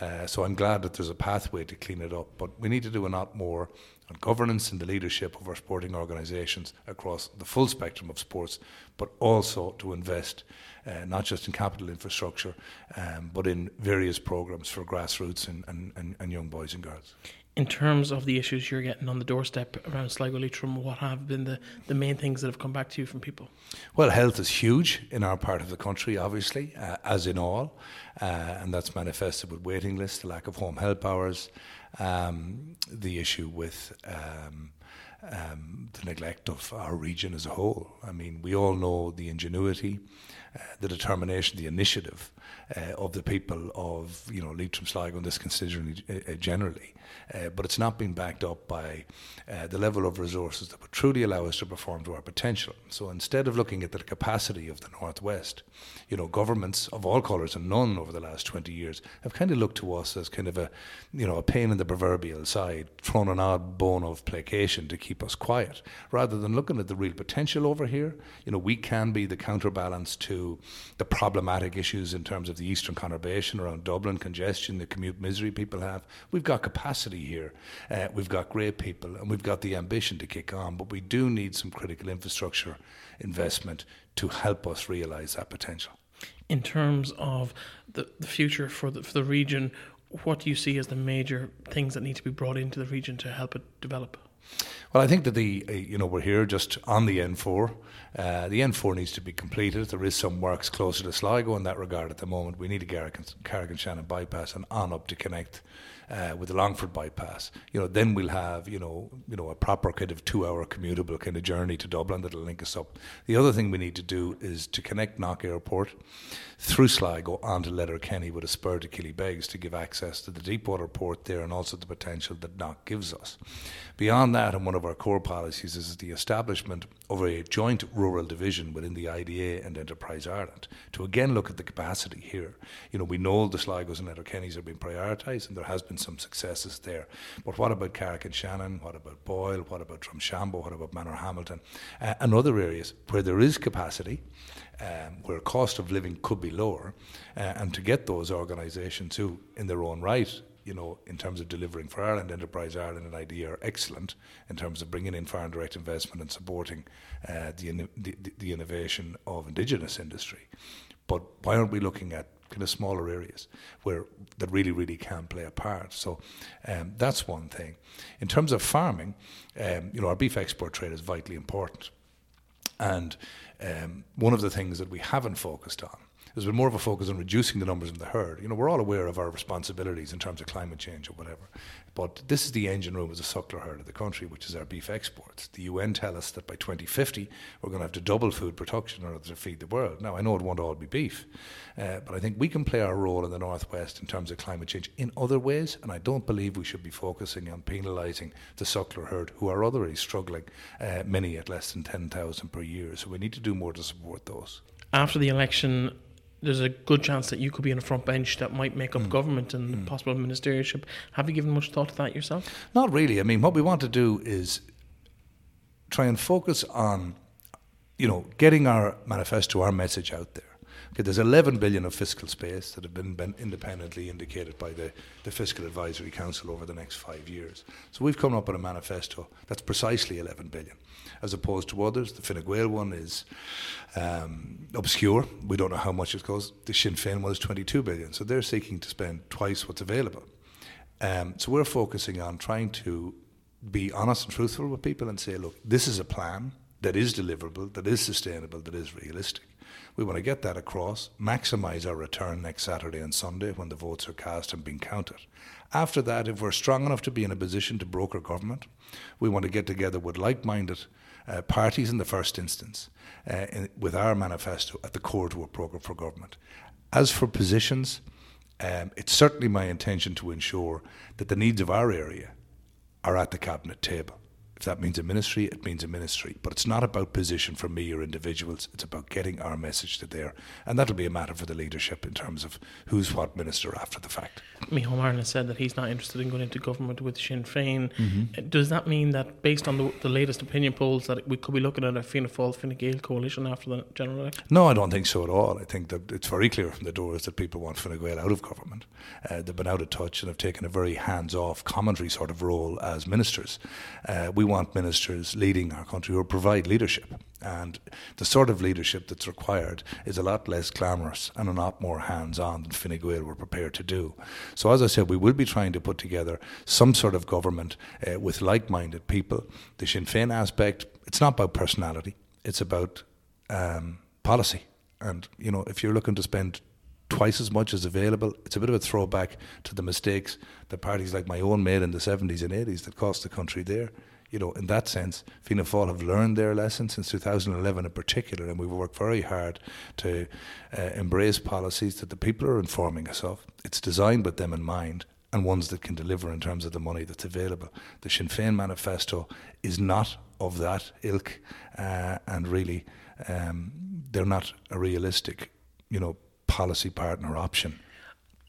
Uh, so I'm glad that there's a pathway to clean it up, but we need to do a lot more on governance and the leadership of our sporting organisations across the full spectrum of sports, but also to invest uh, not just in capital infrastructure, um, but in various programmes for grassroots and, and, and, and young boys and girls. In terms of the issues you're getting on the doorstep around Sligo Leitrim, what have been the, the main things that have come back to you from people? Well, health is huge in our part of the country, obviously, uh, as in all, uh, and that's manifested with waiting lists, the lack of home help hours, um, the issue with um, um, the neglect of our region as a whole. I mean, we all know the ingenuity, uh, the determination, the initiative uh, of the people of you know Leitrim, Sligo, and this constituency uh, generally. Uh, but it's not been backed up by uh, the level of resources that would truly allow us to perform to our potential. So instead of looking at the capacity of the Northwest, you know, governments of all colours and none over the last 20 years have kind of looked to us as kind of a, you know, a pain in the proverbial side, thrown an odd bone of placation to keep us quiet, rather than looking at the real potential over here. You know, we can be the counterbalance to the problematic issues in terms of the eastern conurbation around Dublin, congestion, the commute misery people have. We've got capacity capacity here. Uh, we've got great people and we've got the ambition to kick on, but we do need some critical infrastructure investment to help us realise that potential. In terms of the, the future for the, for the region, what do you see as the major things that need to be brought into the region to help it develop? Well, I think that the uh, you know we're here just on the N4. Uh, the N4 needs to be completed. There is some works closer to Sligo in that regard at the moment. We need a Carrick-on-Shannon bypass and on up to connect uh, with the Longford bypass, you know, then we'll have you know you know a proper kind of two-hour commutable kind of journey to Dublin that'll link us up. The other thing we need to do is to connect Knock Airport through Sligo onto Letterkenny with a spur to Killybegs to give access to the deepwater port there and also the potential that Knock gives us. Beyond that, and one of our core policies is the establishment of a joint rural division within the IDA and Enterprise Ireland to again look at the capacity here. You know, we know the Sligos and Letterkennys have been prioritised and there has been some successes there. But what about Carrick-on-Shannon? What about Boyle? What about Drumshanbo? What about Manorhamilton? Uh, and other areas where there is capacity, um, where cost of living could be lower, uh, and to get those organisations who, in their own right, you know, in terms of delivering for Ireland, Enterprise Ireland and IDA are excellent in terms of bringing in foreign direct investment and supporting uh, the, the, the innovation of indigenous industry. But why aren't we looking at kind of smaller areas where that really, really can play a part. So um, that's one thing. In terms of farming, um, you know, our beef export trade is vitally important. And um, one of the things that we haven't focused on there's been more of a focus on reducing the numbers in the herd. You know, we're all aware of our responsibilities in terms of climate change or whatever. But this is the engine room of the suckler herd of the country, which is our beef exports. The UN tell us that by 2050 we're going to have to double food production in order to feed the world. Now I know it won't all be beef, uh, but I think we can play our role in the northwest in terms of climate change in other ways, and I don't believe we should be focusing on penalising the suckler herd, who are already struggling, uh, many at less than 10,000 per year. So we need to do more to support those. After the election, there's a good chance that you could be on a front bench that might make up mm. government and mm. possible ministership. Have you given much thought to that yourself? Not really. I mean, what we want to do is try and focus on, you know, getting our manifesto, our message out there. Okay, there's 11 billion of fiscal space that have been, been independently indicated by the, the Fiscal Advisory Council over the next five years. So we've come up with a manifesto that's precisely 11 billion as opposed to others. The Fine Gael one is um, obscure. We don't know how much it costs. The Sinn Féin one is 22 billion. So they're seeking to spend twice what's available. Um, so we're focusing on trying to be honest and truthful with people and say, look, this is a plan that is deliverable, that is sustainable, that is realistic. We want to get that across, maximise our return next Saturday and Sunday when the votes are cast and being counted. After that, if we're strong enough to be in a position to broker government, we want to get together with like minded uh, parties in the first instance uh, in, with our manifesto at the core to a programme for government. As for positions, um, it's certainly my intention to ensure that the needs of our area are at the cabinet table. If that means a ministry, it means a ministry. But it's not about position for me or individuals. It's about getting our message to there. And that'll be a matter for the leadership in terms of who's what minister after the fact. Micheál Martin has said that he's not interested in going into government with Sinn Féin. Mm-hmm. Does that mean that, based on the, the, latest opinion polls, that we could be looking at a Fianna Fáil Fine Gael coalition after the general election? No, I don't think so at all. I think that it's very clear from the doors that people want Fine Gael out of government. Uh, they've been out of touch and have taken a very hands off commentary sort of role as ministers. Uh, we want ministers leading our country who provide leadership. And the sort of leadership that's required is a lot less glamorous and a lot more hands on than Fine Gael were prepared to do. So, as I said, we will be trying to put together some sort of government uh, with like minded people. The Sinn Féin aspect, it's not about personality, it's about um, policy. And, you know, if you're looking to spend twice as much as available. It's a bit of a throwback to the mistakes that parties like my own made in the 70s and 80s that cost the country there you know, in that sense, Fianna Fáil have learned their lesson since 2011 in particular, and we've worked very hard to uh, embrace policies that the people are informing us of. It's designed with them in mind and ones that can deliver in terms of the money that's available. The Sinn Féin manifesto is not of that ilk, uh, and really, um, they're not a realistic, you know, policy partner option.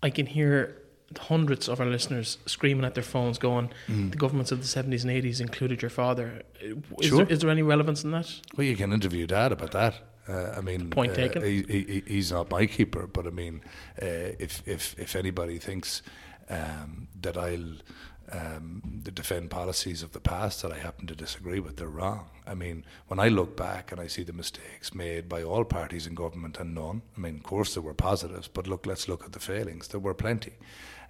I can hear hundreds of our listeners screaming at their phones, going, mm. "The governments of the seventies and eighties included your father." Is, sure. there, is there any relevance in that? Well, you can interview Dad about that. Uh, I mean, point uh, taken. He, he, he's not my keeper, but I mean, uh, if if if anybody thinks um, that I'll um, defend policies of the past that I happen to disagree with, they're wrong. I mean, when I look back and I see the mistakes made by all parties in government and none, I mean, of course there were positives, but look, let's look at the failings. There were plenty.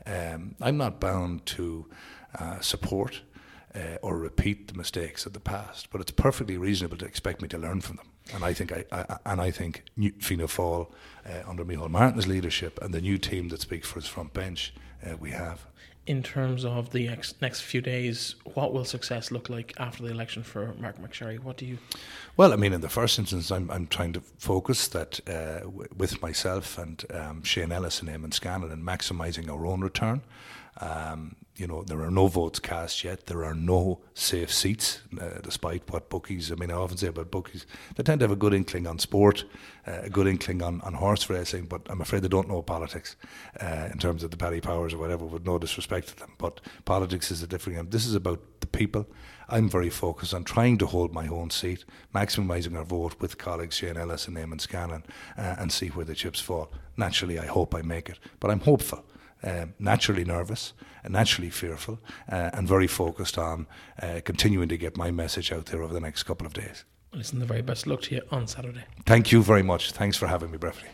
Um, I'm not bound to uh, support uh, or repeat the mistakes of the past, but it's perfectly reasonable to expect me to learn from them. And I think I, I and I think new, Fianna Fáil uh, under Micheál Martin's leadership and the new team that speaks for his front bench, uh, we have in terms of the ex- next few days, what will success look like after the election for Marc MacSharry? What do you? Well, I mean, in the first instance, I'm, I'm trying to focus that uh, w- with myself and um, Shane Ellis and Eamon Scanlon and maximising our own return. Um, you know, there are no votes cast yet. There are no safe seats, uh, despite what bookies. I mean, I often say about bookies, they tend to have a good inkling on sport, uh, a good inkling on, on horse racing, but I'm afraid they don't know politics uh, in terms of the Paddy Powers or whatever. With no disrespect to them, but politics is a different game. This is about the people. I'm very focused on trying to hold my own seat, maximising our vote with colleagues Shane Ellis and Eamon Scanlon, uh, and see where the chips fall. Naturally, I hope I make it, but I'm hopeful um, naturally nervous, naturally fearful, uh, and very focused on uh, continuing to get my message out there over the next couple of days. Listen, the very best luck to you on Saturday. Thank you very much. Thanks for having me, Breffney.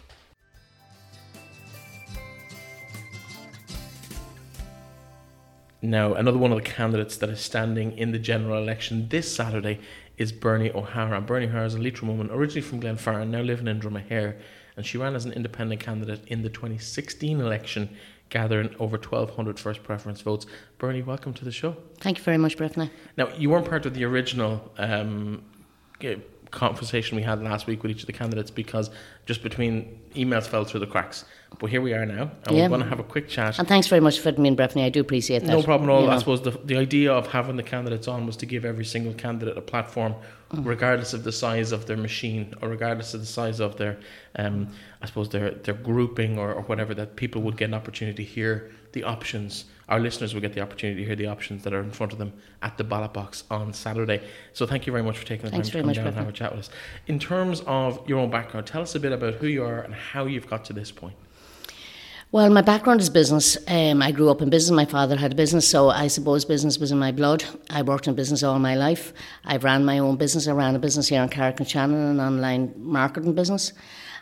Now, another one of the candidates that is standing in the general election this Saturday is Bernie O'Hara. Bernie O'Hara is a Leitrim woman, originally from Glenfarne, now living in Dromahair, and she ran as an independent candidate in the 2016 election gathering over 1,200 first preference votes. Bernie, welcome to the show. Thank you very much, Breffney. Now, you weren't part of the original um, conversation we had last week with each of the candidates because just between emails fell through the cracks. But here we are now, and yeah. we're going to have a quick chat. And thanks very much for me and Breffney. I do appreciate that. No problem at all. You know. I suppose the, the idea of having the candidates on was to give every single candidate a platform, mm. regardless of the size of their machine or regardless of the size of their, um, I suppose their their grouping or, or whatever. That people would get an opportunity to hear the options. Our listeners will get the opportunity to hear the options that are in front of them at the ballot box on Saturday. So thank you very much for taking the Thanks time to come down and have a chat with us. In terms of your own background, tell us a bit about who you are and how you've got to this point. Well, my background is business. Um, I grew up in business. My father had a business, so I suppose business was in my blood. I worked in business all my life. I ran my own business. I ran a business here in Carrick-on-Shannon, an online marketing business.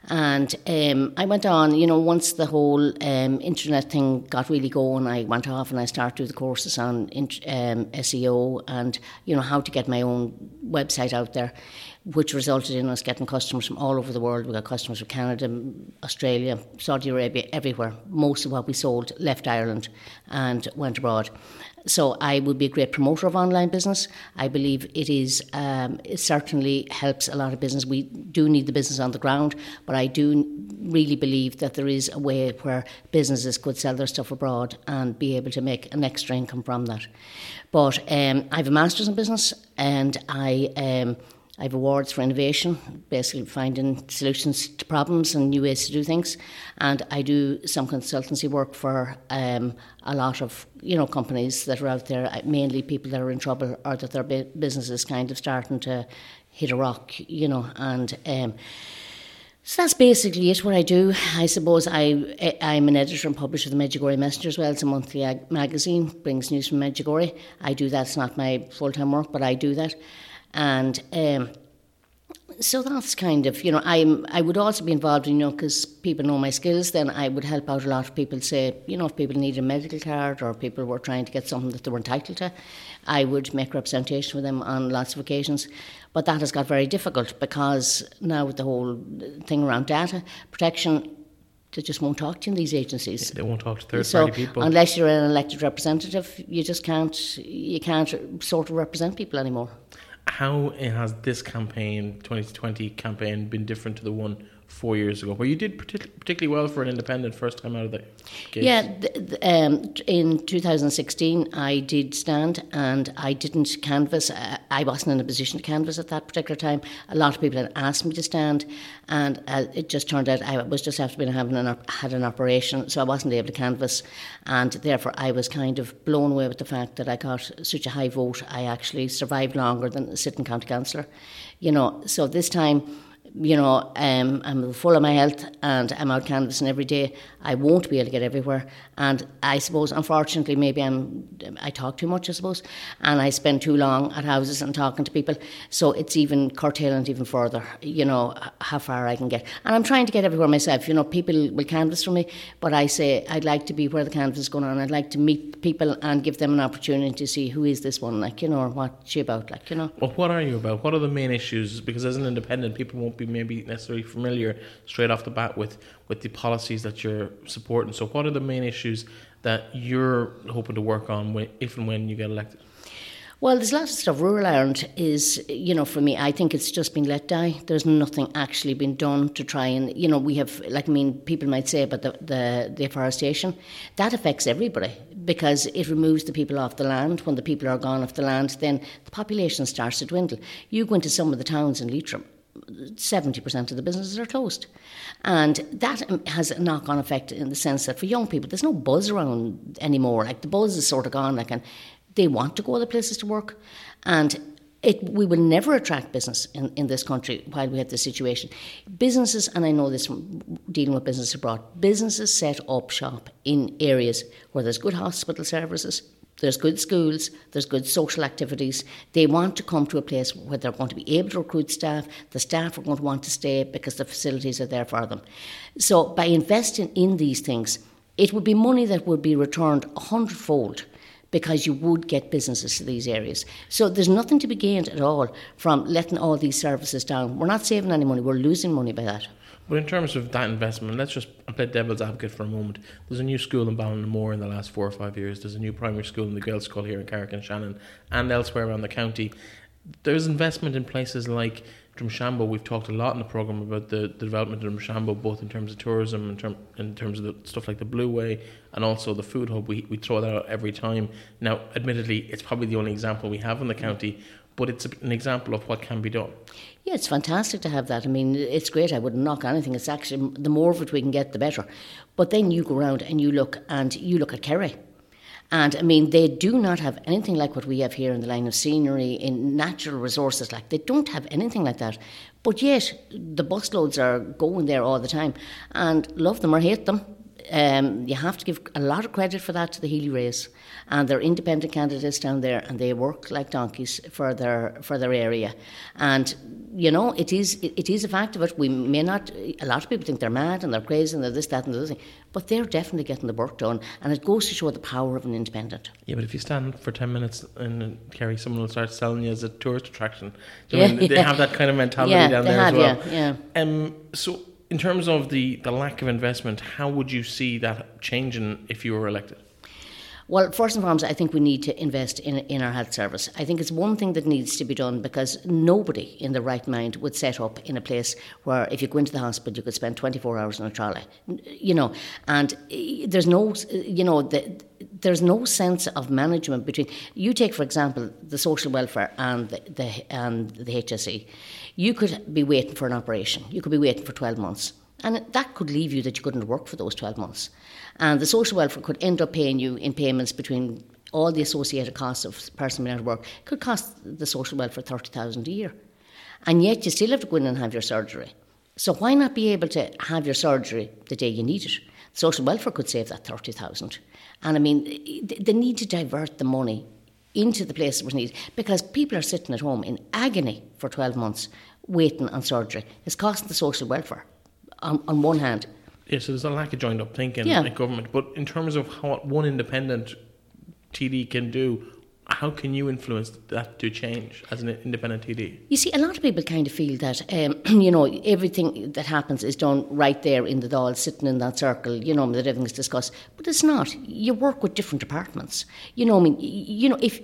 And um, I went on, you know, once the whole um, internet thing got really going, I went off and I started doing the courses on um, SEO and, you know, how to get my own website out there, which resulted in us getting customers from all over the world. We got customers from Canada, Australia, Saudi Arabia, everywhere. Most of what we sold left Ireland and went abroad. So I would be a great promoter of online business. I believe it is um, it certainly helps a lot of business. We do need the business on the ground, but I do really believe that there is a way where businesses could sell their stuff abroad and be able to make an extra income from that. But um, I have a master's in business, and I um, I have awards for innovation, basically finding solutions to problems and new ways to do things. And I do some consultancy work for um, a lot of you know companies that are out there, mainly people that are in trouble or that their business is kind of starting to hit a rock, you know. And um, So that's basically it. What I do, I suppose, I I'm an editor and publisher of the Medjugorje Messenger as well. It's a monthly ag- magazine, brings news from Medjugorje. I do that. It's not my full time work, but I do that, and. Um, so that's kind of you know I'm I would also be involved in you know because people know my skills then I would help out a lot of people say you know if people need a medical card or people were trying to get something that they were entitled to I would make representation with them on lots of occasions but that has got very difficult because now with the whole thing around data protection they just won't talk to you in these agencies. They won't talk to third so party people. unless you're an elected representative, you just can't you can't sort of represent people anymore. How has this campaign, 2020 campaign, been different to the one four years ago, where you did partic- particularly well for an independent first time out of the gate? Yeah, th- th- um, in 2016, I did stand and I didn't canvass. I, I wasn't in a position to canvass at that particular time. A lot of people had asked me to stand, and uh, it just turned out I was just after being having an op- had an operation, so I wasn't able to canvass, and therefore I was kind of blown away with the fact that I got such a high vote. I actually survived longer than sitting county councillor, you know. So this time you know, um, I'm full of my health and I'm out canvassing every day. I won't be able to get everywhere. And I suppose, unfortunately, maybe I'm, I talk too much, I suppose, and I spend too long at houses and talking to people. So it's even curtailing even further, you know, how far I can get. And I'm trying to get everywhere myself. You know, people will canvass for me, but I say I'd like to be where the canvass is going on. I'd like to meet people and give them an opportunity to see who is this one, like, you know, or what's she about, like, you know. Well, what are you about? What are the main issues? Because as an independent, people won't be maybe necessarily familiar straight off the bat with, with the policies that you're supporting. So, what are the main issues that you're hoping to work on when, if and when you get elected? Well, there's lots of stuff. Rural Ireland is, you know, for me, I think it's just been let die. There's nothing actually been done to try and, you know, we have, like, I mean, people might say about the, the, deforestation. That affects everybody because it removes the people off the land. When the people are gone off the land, then the population starts to dwindle. You go into some of the towns in Leitrim, 70% of the businesses are closed. And that um, has a knock on effect in the sense that for young people, there's no buzz around anymore. Like the buzz is sort of gone. Like, and they want to go other places to work. And it, we will never attract business in, in this country while we have this situation. Businesses, and I know this from dealing with business abroad, businesses set up shop in areas where there's good hospital services, there's good schools, there's good social activities. They want to come to a place where they're going to be able to recruit staff. The staff are going to want to stay because the facilities are there for them. So, by investing in these things, it would be money that would be returned a hundredfold because you would get businesses to these areas. So there's nothing to be gained at all from letting all these services down. We're not saving any money, we're losing money by that. But in terms of that investment, let's just play devil's advocate for a moment. There's a new school in Ballinamore in the last four or five years. There's a new primary school in the Girls' School here in Carrick-on-Shannon and elsewhere around the county. There's investment in places like Drumshanbo. We've talked a lot in the program about the, the development of Drumshanbo, both in terms of tourism, in, term, in terms of the stuff like the Blue Way, and also the food hub. We, we throw that out every time. Now, admittedly, it's probably the only example we have in the county, but it's an example of what can be done. Yeah, it's fantastic to have that. I mean, it's great. I wouldn't knock anything. It's actually the more of it we can get, the better. But then you go around and you look and you look at Kerry. And I mean, they do not have anything like what we have here in the line of scenery, in natural resources. Like they don't have anything like that. But yet, the busloads are going there all the time. And love them or hate them, um, you have to give a lot of credit for that to the Healy-Raes, and they're independent candidates down there, and they work like donkeys for their for their area. And you know, it is it, it is a fact of it. We may not. A lot of people think they're mad and they're crazy and they're this, that, and the other thing, but they're definitely getting the work done, and it goes to show the power of an independent. Yeah, but if you stand for ten minutes and Kerry, someone will start selling you as a tourist attraction. Do you yeah, mean, they have that kind of mentality yeah, down there have, as well. Yeah, yeah. Um, so in terms of the, the lack of investment, how would you see that changing if you were elected? Well, first and foremost, I think we need to invest in, in our health service. I think it's one thing that needs to be done because nobody in the right mind would set up in a place where if you go into the hospital, you could spend 24 hours in a trolley. You know, and eh, there's no, you know, the, there's no sense of management between. You take, for example, the social welfare and the, the, and the HSE. You could be waiting for an operation. You could be waiting for 12 months. And that could leave you that you couldn't work for those 12 months. And the social welfare could end up paying you in payments between all the associated costs of person being out of work. It could cost the social welfare 30000 a year. And yet you still have to go in and have your surgery. So why not be able to have your surgery the day you need it? Social welfare could save that 30,000. And I mean, they need to divert the money into the place places where needed because people are sitting at home in agony for 12 months waiting on surgery. It's costing the social welfare on, on one hand. Yes, so there's a lack of joined up thinking Yeah. in government. But in terms of how one independent TD can do, how can you influence that to change as an independent TD? You see, a lot of people kind of feel that, um, you know, everything that happens is done right there in the Dáil, sitting in that circle, you know, that everything's discussed. But it's not. You work with different departments. You know, I mean, you know, if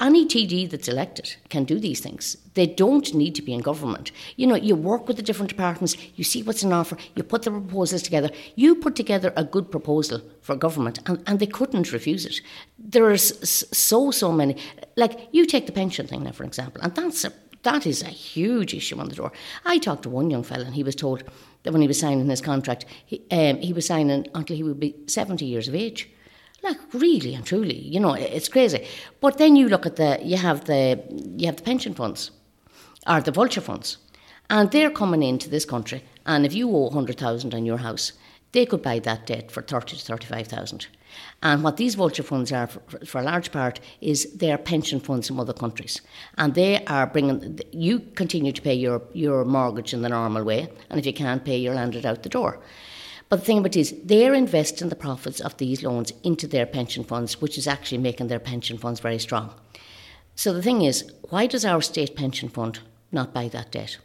any TD that's elected can do these things, they don't need to be in government. You know, you work with the different departments, you see what's in offer, you put the proposals together. You put together a good proposal for government, and, and they couldn't refuse it. There are so, so many. Like, you take the pension thing now, for example, and that's a that is a huge issue on the door. I talked to one young fella, and he was told that when he was signing his contract, he, um, he was signing until he would be 70 years of age. Like really and truly, you know, it's crazy. But then you look at the, you have the, you have the pension funds, or the vulture funds, and they're coming into this country. And if you owe 100,000 on your house, they could buy that debt for 30 to 35,000. And what these vulture funds are, for, for a large part, is their pension funds from other countries. And they are bringing, you continue to pay your, your mortgage in the normal way, and if you can't pay, you're landed out the door. But the thing about it is, they're investing the profits of these loans into their pension funds, which is actually making their pension funds very strong. So the thing is, why does our state pension fund not buy that debt?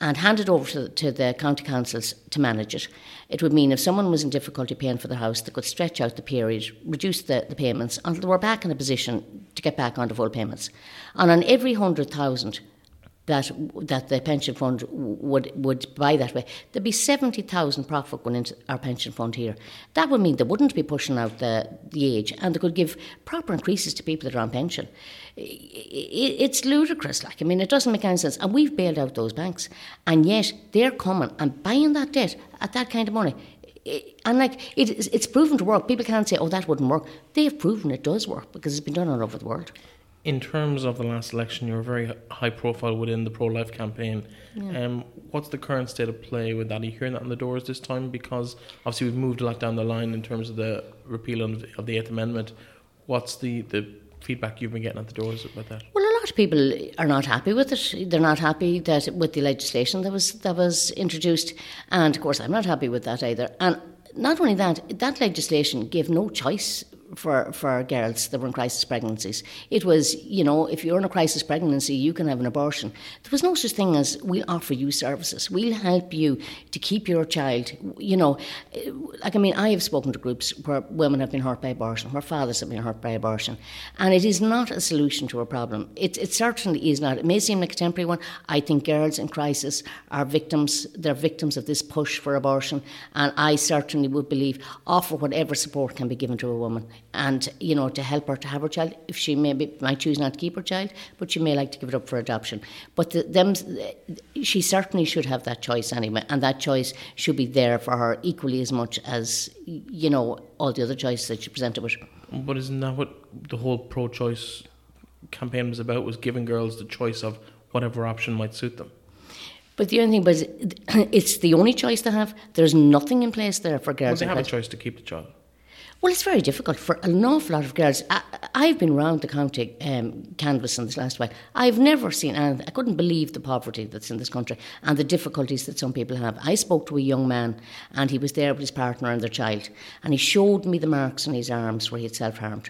and hand it over to, to the county councils to manage it. It would mean if someone was in difficulty paying for their house, they could stretch out the period, reduce the, the payments until they were back in a position to get back onto full payments. And on every hundred thousand that that the pension fund would would buy that way, there'd be seventy thousand profit going into our pension fund here. That would mean they wouldn't be pushing out the the age, and they could give proper increases to people that are on pension. It's ludicrous. Like I mean, it doesn't make any sense. And we've bailed out those banks, and yet they're coming and buying that debt at that kind of money. And like it, it's proven to work. People can't say, "Oh, that wouldn't work." They've proven it does work because it's been done all over the world. In terms of the last election, you were very high profile within the pro life campaign. Um, what's the current state of play with that? Are you hearing that on the doors this time? Because obviously we've moved a lot down the line in terms of the repeal of the, of the Eighth Amendment. What's the, the feedback you've been getting at the doors about that? Well, a lot of people are not happy with it. They're not happy that with the legislation that was that was introduced, and of course, I'm not happy with that either. And not only that, that legislation gave no choice for for girls that were in crisis pregnancies. It was, you know, if you're in a crisis pregnancy, you can have an abortion. There was no such thing as we'll offer you services. We'll help you to keep your child. You know, like I mean, I have spoken to groups where women have been hurt by abortion, where fathers have been hurt by abortion, and it is not a solution to a problem. It, it certainly is not. It may seem like a temporary one. I think girls in crisis are victims. They're victims of this push for abortion, and I certainly would believe offer whatever support can be given to a woman, and you know to help her to have her child if she maybe might choose not to keep her child, but she may like to give it up for adoption. But the, them, she certainly should have that choice anyway, and that choice should be there for her equally as much as you know all the other choices that she presented with. But isn't that what the whole pro-choice campaign was about? Was giving girls the choice of whatever option might suit them. But the only thing was, it's the only choice they have. There's nothing in place there for Well, girls. they in have a choice to keep the child. Well, it's very difficult for an awful lot of girls. I, I've been around the county um, canvassing this last while. I've never seen anything. I couldn't believe the poverty that's in this country and the difficulties that some people have. I spoke to a young man and he was there with his partner and their child and he showed me the marks on his arms where he had self harmed.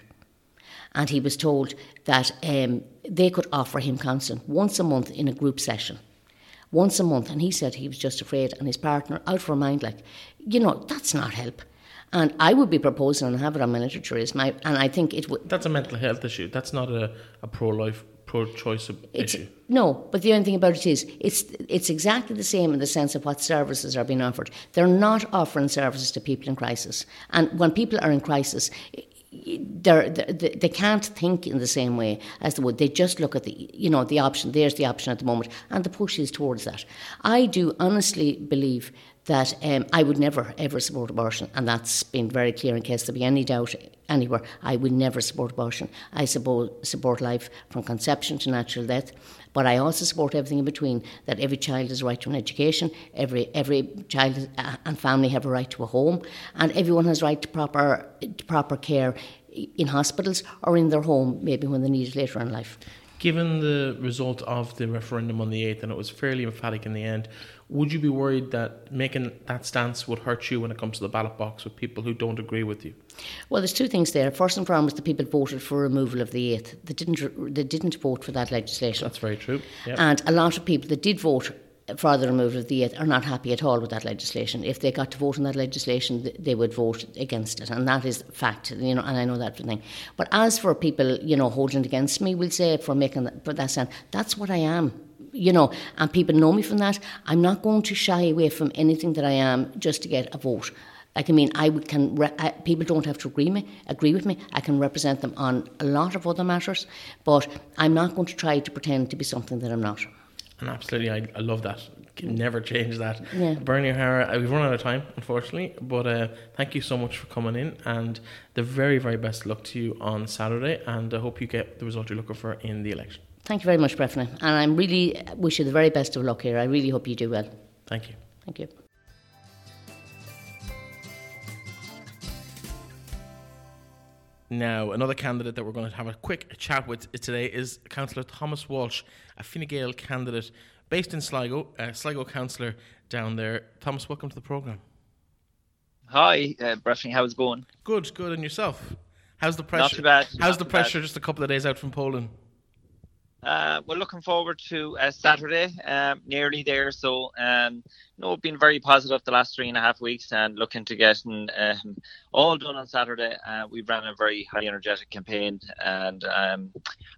And he was told that um, they could offer him counselling once a month in a group session once a month. And he said he was just afraid, and his partner, out for a mind, like, you know, that's not help. And I would be proposing and have it on my literature is my, and I think it would. That's a mental health issue. That's not a, a pro-life, pro-choice issue. no, but the only thing about it is, it's it's exactly the same in the sense of what services are being offered. They're not offering services to people in crisis, and when people are in crisis, they're, they they can't think in the same way as they would. They just look at the you know the option. There's the option at the moment, and the push is towards that. I do honestly believe that um, I would never ever support abortion, and that's been very clear in case there be any doubt anywhere. I would never support abortion. I support support life from conception to natural death. But I also support everything in between. That every child has a right to an education. Every every child uh, and family have a right to a home, and everyone has right to proper to proper care in hospitals or in their home, maybe when they need it later in life. Given the result of the referendum on the 8th, and it was fairly emphatic in the end, would you be worried that making that stance would hurt you when it comes to the ballot box with people who don't agree with you? Well, there's two things there. First and foremost, the people voted for removal of the eighth. They didn't. They didn't vote for that legislation. That's very true. Yep. And a lot of people that did vote for the removal of the eighth are not happy at all with that legislation. If they got to vote on that legislation, they would vote against it, and that is fact. You know, and I know that thing. But as for people, you know, holding it against me, we'll say for making that, for that stand, that's what I am you know, and people know me from that. I'm not going to shy away from anything that I am just to get a vote. Like I mean, I would can re- I, people don't have to agree me agree with me. I can represent them on a lot of other matters, but I'm not going to try to pretend to be something that I'm not. And absolutely, I, I love that. Can never change that. Yeah. Bernie O'Hara, uh, we've run out of time, unfortunately, but uh, thank you so much for coming in, and the very, very best luck to you on Saturday, and I hope you get the result you're looking for in the election. Thank you very much, Breffney. And I really wish you the very best of luck here. I really hope you do well. Thank you. Thank you. Now, another candidate that we're going to have a quick chat with today is Councillor Thomas Walsh, a Fine Gael candidate based in Sligo, a Sligo councillor down there. Thomas, welcome to the programme. Hi, uh, Breffney, how's it going? Good, good. And yourself? How's the pressure? Not too bad. How's not the pressure bad. just a couple of days out from Poland? Uh, we're looking forward to uh, Saturday, um, nearly there. So, um, no, been very positive the last three and a half weeks and looking to get um, all done on Saturday. Uh, we've ran a very high energetic campaign and um,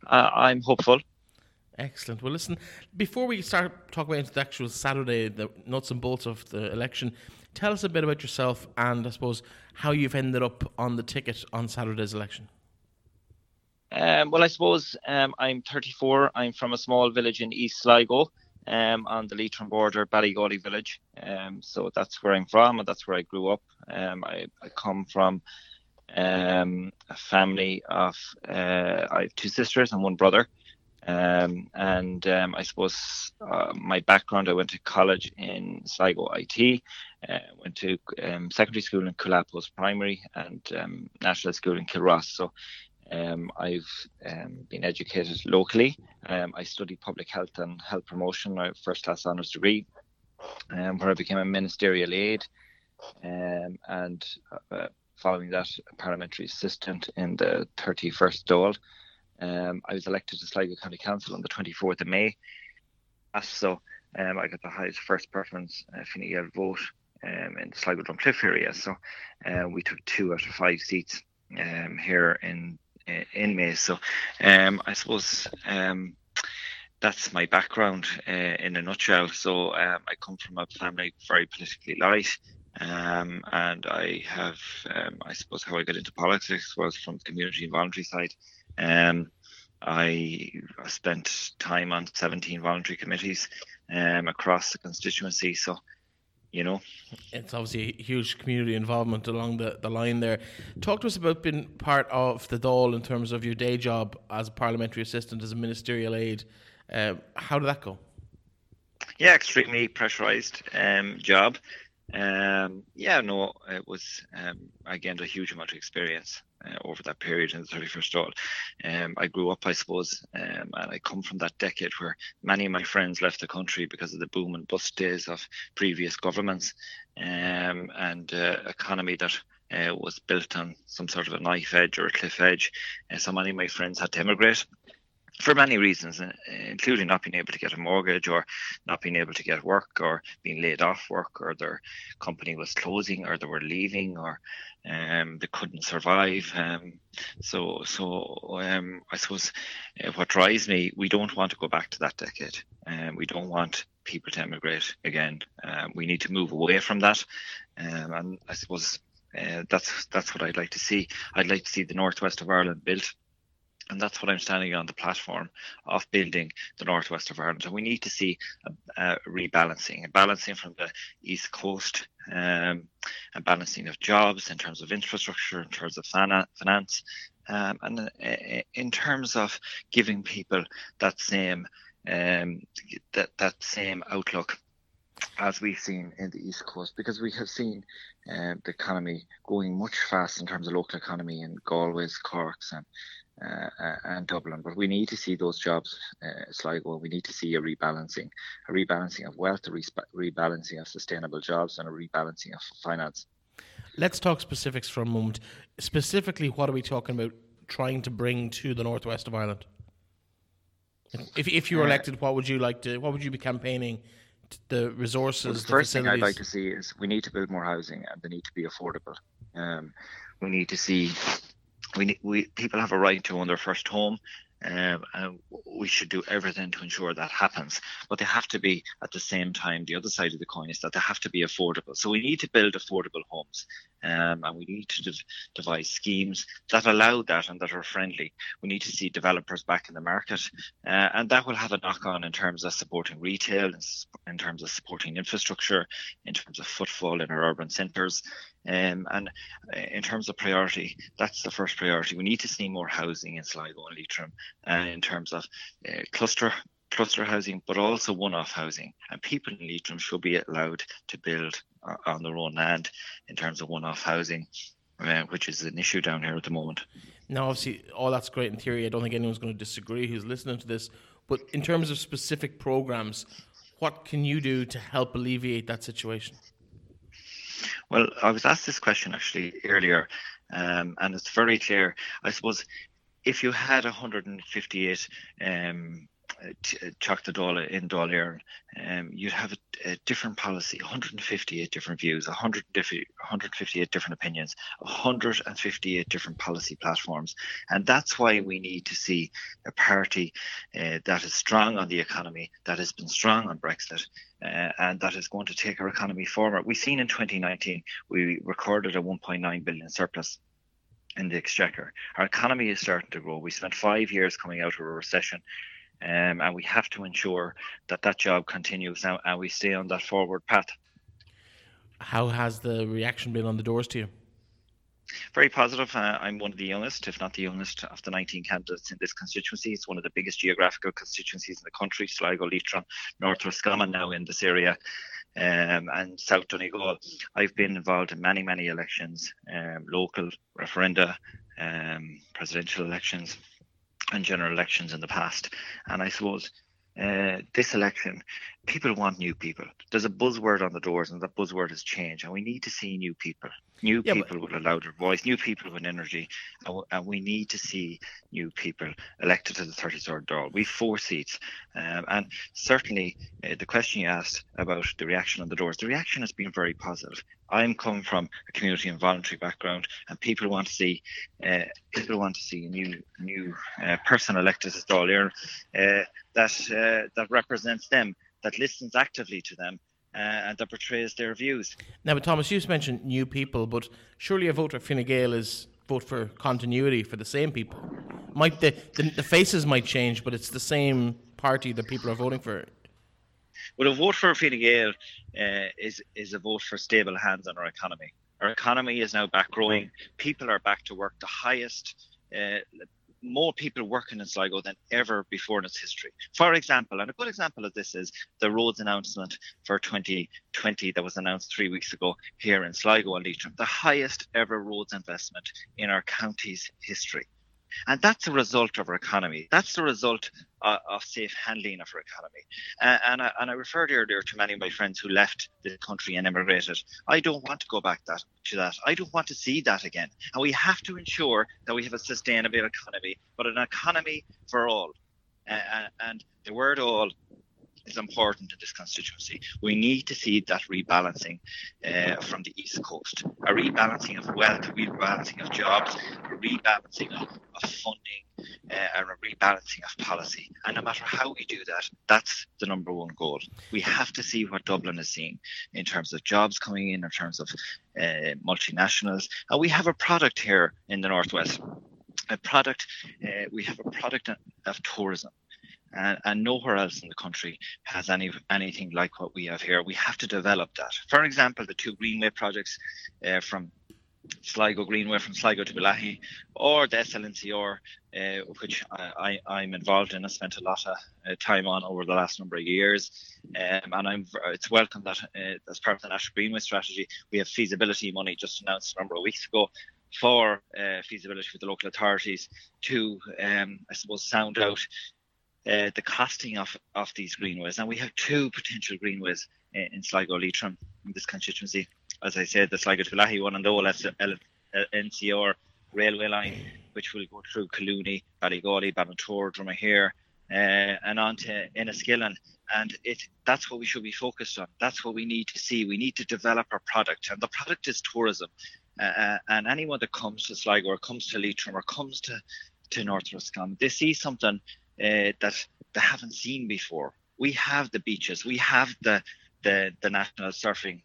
I'm hopeful. Excellent. Well, listen, before we start talking about the actual Saturday, the nuts and bolts of the election, tell us a bit about yourself and I suppose how you've ended up on the ticket on Saturday's election. Um, well, I suppose um, I'm 34. I'm from a small village in East Sligo um, on the Leitrim border, Ballygawley village. Um, so that's where I'm from and that's where I grew up. Um, I, I come from um, a family of, uh, I have two sisters and one brother. And I suppose uh, my background, I went to college in Sligo IT, uh, went to secondary school in Coola Post Primary and national school in Kilross. So um, I've um, been educated locally. Um, I studied public health and health promotion, my first class honours degree, um, where I became a ministerial aide. Um, and uh, following that, a parliamentary assistant in the 31st Dáil. Um, I was elected to Sligo County Council on the 24th of May. So I got the highest first preference uh, Fine Gael vote in the Sligo Drumcliff area. So uh, we took two out of five seats um, here in in May. So um, I suppose um, that's my background uh, in a nutshell. So um, I come from a family very politically light. Um, and I have, um, I suppose, how I got into politics was from the community and voluntary side. Um, I spent time on 17 voluntary committees um, across the constituency. So, you know, It's obviously a huge community involvement along the, the line there. Talk to us about being part of the Dáil in terms of your day job as a parliamentary assistant, as a ministerial aide. Uh, how did that go? yeah, extremely pressurized um, job. Um, yeah, no, it was um, I gained a huge amount of experience uh, over that period in the 31st Dáil. Um, I grew up, I suppose, um, and I come from that decade where many of my friends left the country because of the boom and bust days of previous governments um, and uh, economy that uh, was built on some sort of a knife edge or a cliff edge. And so many of my friends had to emigrate for many reasons, uh, including not being able to get a mortgage or not being able to get work or being laid off work or their company was closing or they were leaving or um, they couldn't survive. Um, so, so um, I suppose uh, what drives me, we don't want to go back to that decade. Um, we don't want people to emigrate again. Um, we need to move away from that. Um, and I suppose uh, that's that's what I'd like to see. I'd like to see the northwest of Ireland built and that's what I'm standing on the platform of building the northwest of Ireland. So we need to see a, a rebalancing, a balancing from the east coast, um, a balancing of jobs in terms of infrastructure, in terms of finance, um, and uh, in terms of giving people that same um, that that same outlook as we've seen in the East Coast, because we have seen uh, the economy going much faster in terms of local economy in Galway's, Cork's, and uh, uh, and Dublin. But we need to see those jobs, uh, Sligo. We need to see a rebalancing, a rebalancing of wealth, a re- rebalancing of sustainable jobs, and a rebalancing of finance. Let's talk specifics for a moment. Specifically, what are we talking about trying to bring to the northwest of Ireland? If, if you were uh, elected, what would you like to? What would you be campaigning? The resources. Well, the, the first thing I'd like to see is we need to build more housing, and they need to be affordable. Um, we need to see we, we people have a right to own their first home um, and we should do everything to ensure that happens. But they have to be at the same time. The other side of the coin is that they have to be affordable. So we need to build affordable homes, um, and we need to dev- devise schemes that allow that and that are friendly. We need to see developers back in the market, uh, and that will have a knock on in terms of supporting retail, in terms of supporting infrastructure, in terms of footfall in our urban centres. Um, and uh, in terms of priority, that's the first priority. We need to see more housing in Sligo and Leitrim uh, in terms of uh, cluster cluster housing, but also one-off housing. And people in Leitrim should be allowed to build uh, on their own land in terms of one-off housing, uh, which is an issue down here at the moment. Now, obviously, all that's great in theory. I don't think anyone's going to disagree who's listening to this. But in terms of specific programs, what can you do to help alleviate that situation? Well, I was asked this question actually earlier, um, and it's very clear. I suppose if you had 158 um, Teachta Dála in Dáil um, you'd have a, a, different policy, 158 different views, 100 158 different opinions, 158 different policy platforms. And that's why we need to see a party uh, that is strong on the economy, that has been strong on Brexit, uh, and that is going to take our economy forward. We've seen in 2019, we recorded a 1.9 billion surplus in the exchequer. Our economy is starting to grow. We spent five years coming out of a recession. Um, and we have to ensure that that job continues now and we stay on that forward path. How has the reaction been on the doors to you? Very positive. Uh, I'm one of the youngest, if not the youngest, of the 19 candidates in this constituency. It's one of the biggest geographical constituencies in the country, Sligo, Leitrim, North Roscommon now in this area. Um, and South Donegal. I've been involved in many, many elections, um, local referenda, um, presidential elections, and general elections in the past. And I suppose uh, this election, people want new people. There's a buzzword on the doors, and that buzzword is change. And we need to see new people, new yeah, people but... with a louder voice, new people with energy, and, w- and, we need to see new people elected to the 33rd Dáil. We've four seats, um, and certainly uh, the question you asked about the reaction on the doors, the reaction has been very positive. I'm coming from a community and voluntary background, and people want to see uh, people want to see a new new uh, person elected as Dáil uh, that uh, that represents them, that listens actively to them, uh, and that portrays their views. Now, but Thomas, you mentioned new people, but surely a vote for Fine Gael is vote for continuity for the same people. Might the, the the faces might change, but it's the same party that people are voting for. Well, a vote for Fine Gael uh, is is a vote for stable hands on our economy. Our economy is now back growing. People are back to work. The highest, uh, more people working in Sligo than ever before in its history. For example, and a good example of this is the roads announcement for 2020 that was announced three weeks ago here in Sligo and Leitrim, the highest ever roads investment in our county's history. And that's a result of our economy. That's the result uh, of safe handling of our economy. Uh, and, I, and I referred earlier to many of my friends who left the country and emigrated. I don't want to go back that, to that. I don't want to see that again. And we have to ensure that we have a sustainable economy, but an economy for all. Uh, and the word all is important in this constituency. We need to see that rebalancing uh, from the East Coast, a rebalancing of wealth, a rebalancing of jobs, a rebalancing of, of funding, uh, and a rebalancing of policy. And no matter how we do that, that's the number one goal. We have to see what Dublin is seeing in terms of jobs coming in, in terms of uh, multinationals. And we have a product here in the Northwest. A product, uh, we have a product of tourism and, and, nowhere else in the country has any anything like what we have here. We have to develop that. For example, the two Greenway projects uh, from Sligo Greenway from Sligo to Bellaghy, or the SLNCR, uh, which I, am involved in. I spent a lot of uh, time on over the last number of years, um, and I'm it's welcome that uh, as part of the National Greenway strategy, we have feasibility money just announced a number of weeks ago for uh, feasibility with the local authorities to, um, I suppose, sound out uh, the costing of, of these greenways. And we have two potential greenways in, in Sligo Leitrim in this constituency. As I said, the Sligo to one and the NCR railway line, which will go through Collooney, Ballygawley, Ballintogher, Dromahair, uh, and on to Enniskillen. And it that's what we should be focused on. That's what we need to see. We need to develop our product, and the product is tourism. Uh, uh and anyone that comes to Sligo or comes to Leitrim or comes to to North Roscommon, they see something uh, that they haven't seen before. We have the beaches, we have the the, the national surfing.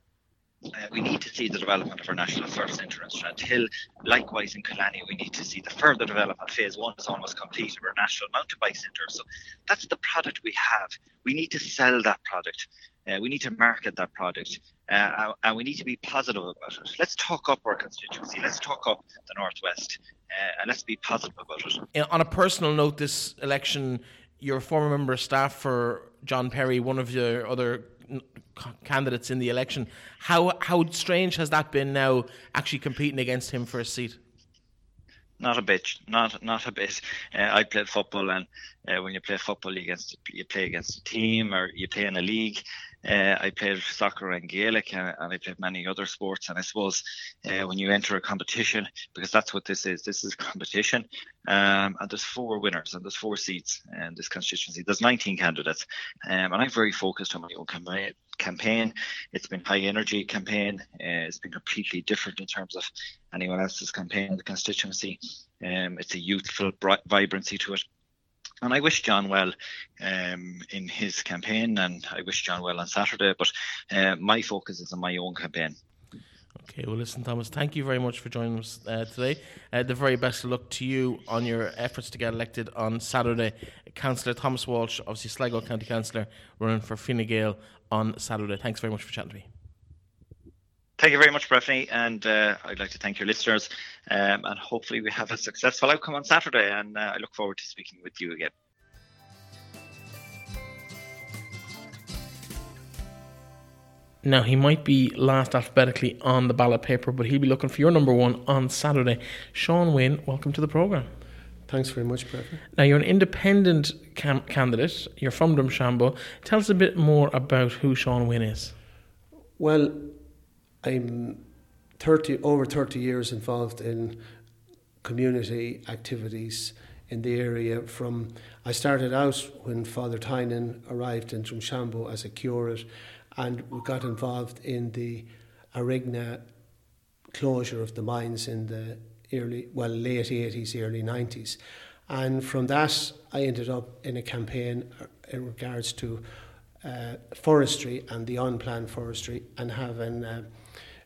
Uh, we need to see the development of our national surf centre in Strandhill. Likewise in Killarney, we need to see the further development. Phase one is almost complete of our national mountain bike centre. So that's the product we have. We need to sell that product. Uh, we need to market that product. Uh, and we need to be positive about it. Let's talk up our constituency. Let's talk up the Northwest. Uh, and let's be positive about it. On a personal note, this election, you're a former member of staff for John Perry, one of your other candidates in the election. How how strange has that been now, actually competing against him for a seat? Not a bit, not not a bit. Uh, I played football, and uh, when you play football, you against you play against a team or you play in a league. Uh, I played soccer and Gaelic, and, and, I played many other sports. And I suppose uh, when you enter a competition, because that's what this is, this is a competition, um, and there's four winners and there's four seats in this constituency. There's 19 candidates, um, and I'm very focused on my own campaign. Campaign. It's been high energy campaign. Uh, it's been completely different in terms of anyone else's campaign in the constituency. Um, it's a youthful vibrancy to it and I wish John well um, in his campaign, and I wish John well on Saturday. But uh, my focus is on my own campaign. Okay, well, listen, Thomas, thank you very much for joining us uh, today. Uh, the very best of luck to you on your efforts to get elected on Saturday. Councillor Thomas Walsh, obviously Sligo County Councillor, running for Fine Gael on Saturday. Thanks very much for chatting to me. Thank you very much, Breffney, and uh, I'd like to thank your listeners. Um, and hopefully, we have a successful outcome on Saturday. And uh, I look forward to speaking with you again. Now, he might be last alphabetically on the ballot paper, but he'll be looking for your number one on Saturday. Sean Wynne, welcome to the programme. Thanks very much, Breffney. Now, you're an independent cam- candidate. You're from Drumshanbo. Tell us a bit more about who Sean Wynne is. Well, I'm 30 over 30 years involved in community activities in the area from I started out when Father Tynan arrived in Drumshanbo as a curate and we got involved in the Arigna closure of the mines in the early well late 80s early 90s and from that I ended up in a campaign in regards to uh, forestry and the unplanned forestry and having uh,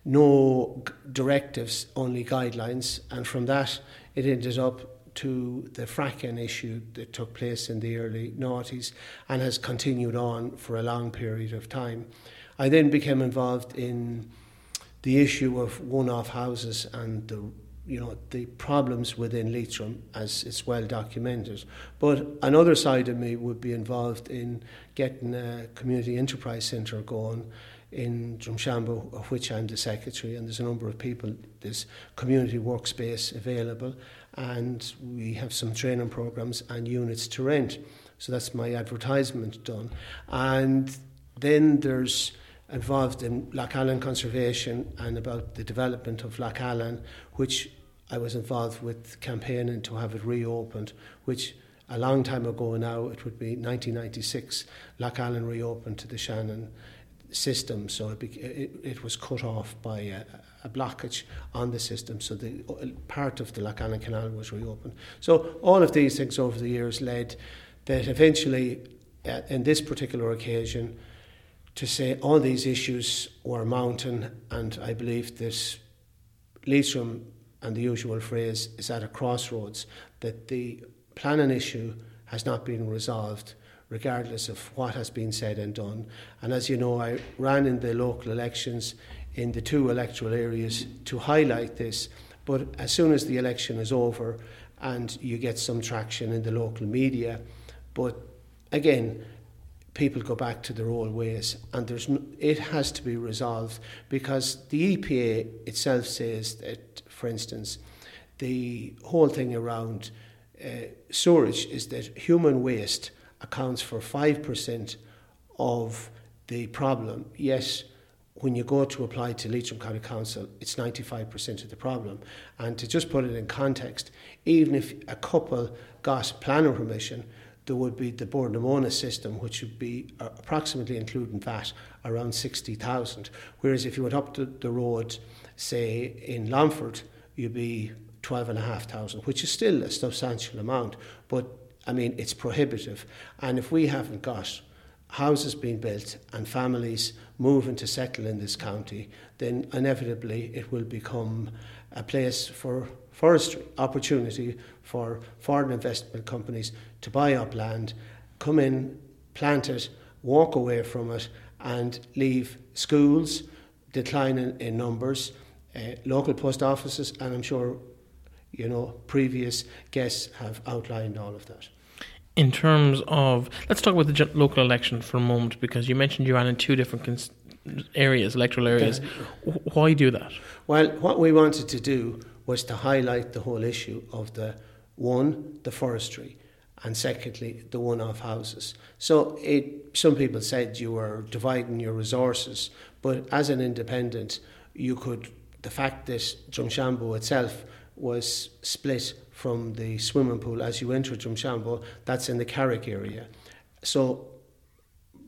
no directives, only guidelines. And from that, it ended up to the fracking issue that took place in the early noughties and has continued on for a long period of time. I then became involved in the issue of one-off houses and the you know the problems within Leitrim as it's well documented. But another side of me would be involved in getting a community enterprise centre going in Drumshanbo, of which I'm the secretary, and there's a number of people. There's community workspace available, and we have some training programs and units to rent. So that's my advertisement done. And then there's involved in Allen conservation and about the development of Allen, which I was involved with campaigning to have it reopened, which a long time ago now, it would be 1996, Lough Allen reopened to the Shannon system, so it, it, it was cut off by a, a, blockage on the system, so the part of the Lough Allen Canal was reopened. So all of these things over the years led that eventually, uh, in this particular occasion, to say all these issues were mounting, and I believe that Leitrim and the usual phrase is at a crossroads, that the planning issue has not been resolved regardless of what has been said and done. And as you know, I ran in the local elections in the two electoral areas to highlight this. But as soon as the election is over and you get some traction in the local media, but again, people go back to their old ways, and there's no, it has to be resolved because the EPA itself says that, for instance, the whole thing around uh, is that human waste accounts for five percent of the problem. Yes, when you go to apply to Leitrim County Council, it's 95% of the problem. And to just put it in context, even if a couple got planning permission, there would be the Móna system, which would be uh, approximately, including VAT, around 60,000. Whereas if you went up the, the road, say in Longford, you'd be 12,500, which is still a substantial amount. But I mean, it's prohibitive. And if we haven't got houses being built and families moving to settle in this county, then inevitably it will become a place for forestry, opportunity for foreign investment companies to buy up land, come in, plant it, walk away from it, and leave schools declining in numbers, uh, local post offices, and I'm sure you know previous guests have outlined all of that. In terms of, let's talk about the local election for a moment because you mentioned you ran in two different cons- areas, electoral areas. Why do that? Well, what we wanted to do was to highlight the whole issue of the one, the forestry, and secondly, the one off houses. So it, some people said you were dividing your resources, but as an independent, you could, the fact that Drumshanbo itself was split from the swimming pool as you enter Drumshanbo, that's in the Carrick area. So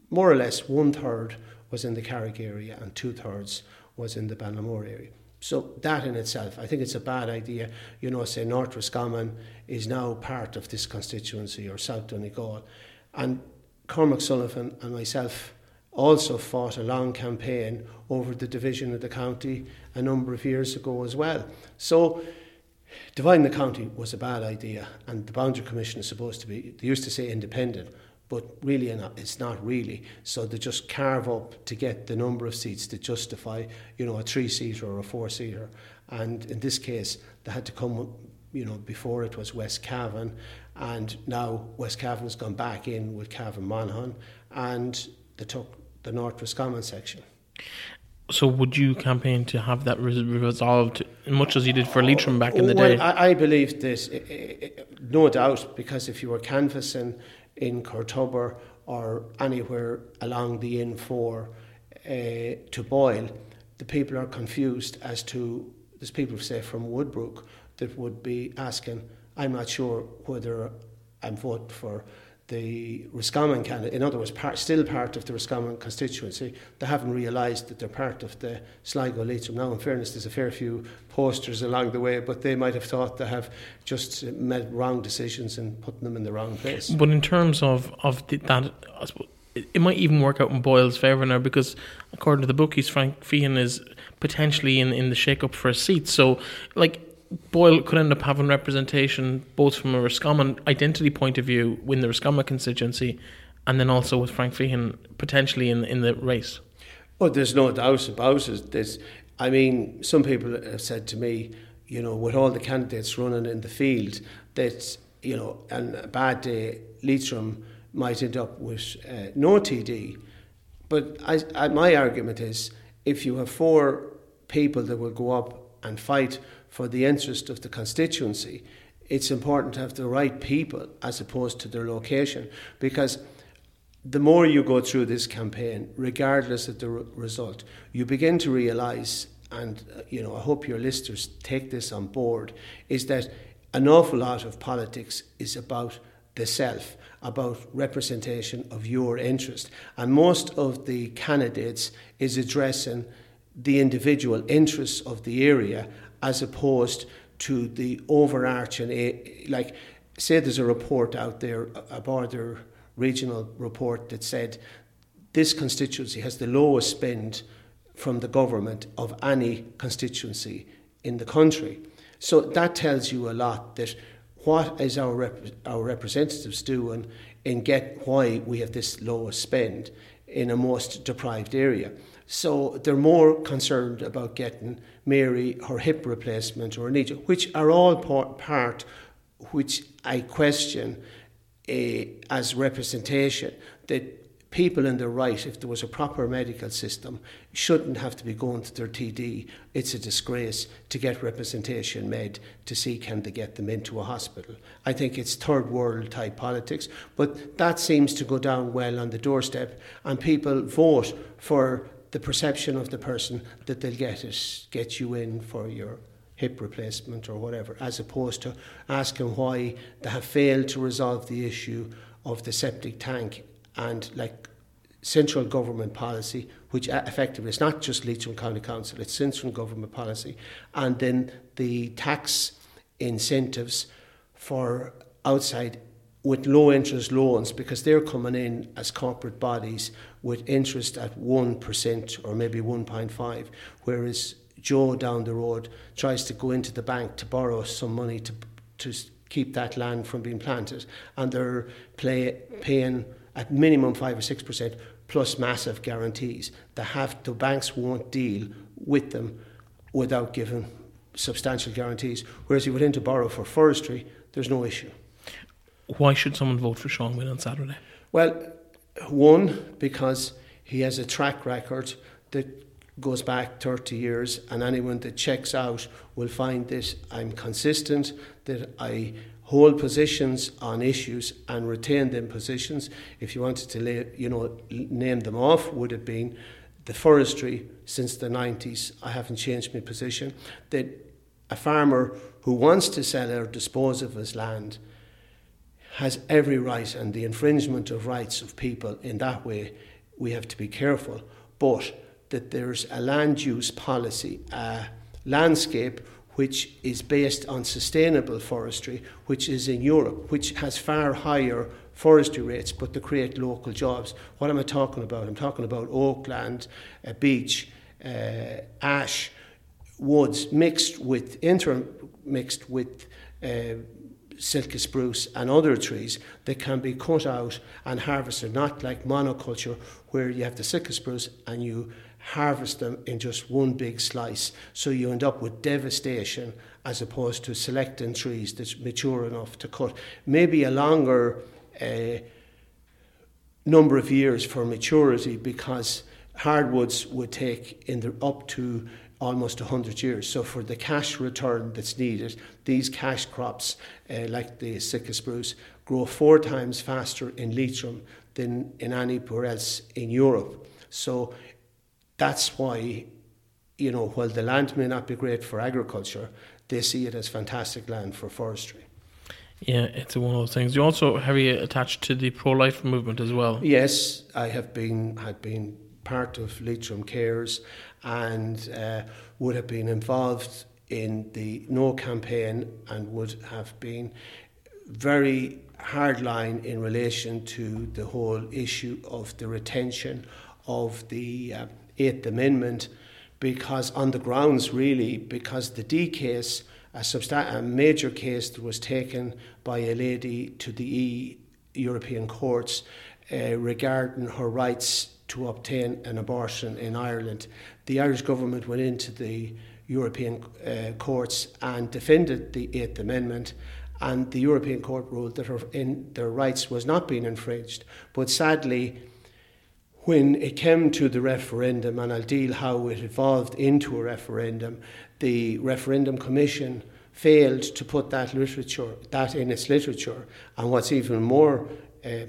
more or less one third was in the Carrick area and two thirds was in the Ballinamore area. So that in itself, I think it's a bad idea. You know, say North Roscommon is now part of this constituency or South Donegal. And Cormac Sullivan and myself also fought a long campaign over the division of the county a number of years ago as well. So dividing the county was a bad idea, and the boundary commission is supposed to be, they used to say independent, but really it's not really. So they just carve up to get the number of seats to justify, you know, a three-seater or a four-seater. And in this case, they had to come, you know, before it was West Cavan, and now West Cavan's gone back in with Cavan Monaghan, and they took the North Roscommon section. So would you campaign to have that resolved much as you did for Leitrim back in the well, day? I, I believe this, no doubt, because if you were canvassing in Courtubber or anywhere along the N4 uh, to Boyle, the people are confused as to, there's people, say, from Woodbrook that would be asking, I'm not sure whether I'm voting for the Roscommon candidate, in other words, part, still part of the Roscommon constituency, they haven't realised that they're part of the Sligo Leitrim. Now, in fairness, there's a fair few posters along the way, but they might have thought they have just made wrong decisions and putting them in the wrong place. But in terms of, of the, that, it might even work out in Boyle's favour now because, according to the bookies, Frank Feighan is potentially in, in the shake up for a seat. So, like, Boyle could end up having representation both from a Roscommon identity point of view win the Roscommon constituency and then also with Frank Feighan potentially in in the race. Oh, there's no doubt about it. There's, I mean, some people have said to me, you know, with all the candidates running in the field, that, you know, and a bad day, Leitrim might end up with uh, no TD. But I, I, my argument is if you have four people that will go up and fight for the interest of the constituency, it's important to have the right people as opposed to their location. Because the more you go through this campaign, regardless of the re- result, you begin to realise, and uh, you know, I hope your listeners take this on board, is that an awful lot of politics is about the self, about representation of your interest, and most of the candidates is addressing the individual interests of the area as opposed to the overarching, eh, like, say there's a report out there, a border regional report that said this constituency has the lowest spend from the government of any constituency in the country. So that tells you a lot that what is our rep- our representatives doing in get why we have this lowest spend in a most deprived area. So they're more concerned about getting Mary her hip replacement or a knee, which are all part, which I question uh, as representation that people in the right, if there was a proper medical system, shouldn't have to be going to their TD. It's a disgrace to get representation made to see can they get them into a hospital. I think it's third world type politics, but that seems to go down well on the doorstep, and people vote for the perception of the person that they'll get it, get you in for your hip replacement or whatever, as opposed to asking why they have failed to resolve the issue of the septic tank and like central government policy, which effectively is not just Leitrim County Council, it's central government policy, and then the tax incentives for outside with low interest loans because they're coming in as corporate bodies with interest at 1% or maybe 1.5 whereas Joe down the road tries to go into the bank to borrow some money to to keep that land from being planted and they're play, paying at minimum 5 or 6% plus massive guarantees. The, have, the banks won't deal with them without giving substantial guarantees. Whereas if you went in to borrow for forestry, there's no issue. Why should someone vote for Sean Wynne on Saturday? Well, one, because he has a track record that goes back 30 years, and anyone that checks out will find that I'm consistent, that I hold positions on issues and retain them positions. If you wanted to, lay, you know, name them off, would have been the forestry since the 90s. I haven't changed my position. That a farmer who wants to sell or dispose of his land has every right, and the infringement of rights of people in that way, we have to be careful. But that there's a land use policy, a landscape which is based on sustainable forestry, which is in Europe, which has far higher forestry rates, but to create local jobs. What am I talking about? I'm talking about oakland, a beech, uh, ash, woods mixed with intermixed with uh, Sitka spruce and other trees that can be cut out and harvested, not like monoculture where you have the Sitka spruce and you harvest them in just one big slice. So you end up with devastation as opposed to selecting trees that's mature enough to cut. Maybe a longer uh, number of years for maturity because hardwoods would take in the, up to almost 100 years. So for the cash return that's needed, these cash crops, uh, like the Sitka spruce, grow four times faster in Leitrim than in anywhere else in Europe. So that's why, you know, while the land may not be great for agriculture, they see it as fantastic land for forestry. Yeah, it's one of those things. You also have you attached to the pro-life movement as well. Yes, I have been had been part of Leitrim Cares and uh, would have been involved in the No campaign and would have been very hardline in relation to the whole issue of the retention of the uh, Eighth Amendment because on the grounds really because the D case a, substan- a major case that was taken by a lady to the e European courts uh, regarding her rights to obtain an abortion in Ireland. The Irish government went into the European uh, courts and defended the Eighth Amendment, and the European Court ruled that her, in, their rights was not being infringed. But sadly, when it came to the referendum, and I'll deal how it evolved into a referendum, the referendum commission failed to put that literature, that in its literature. And what's even more uh,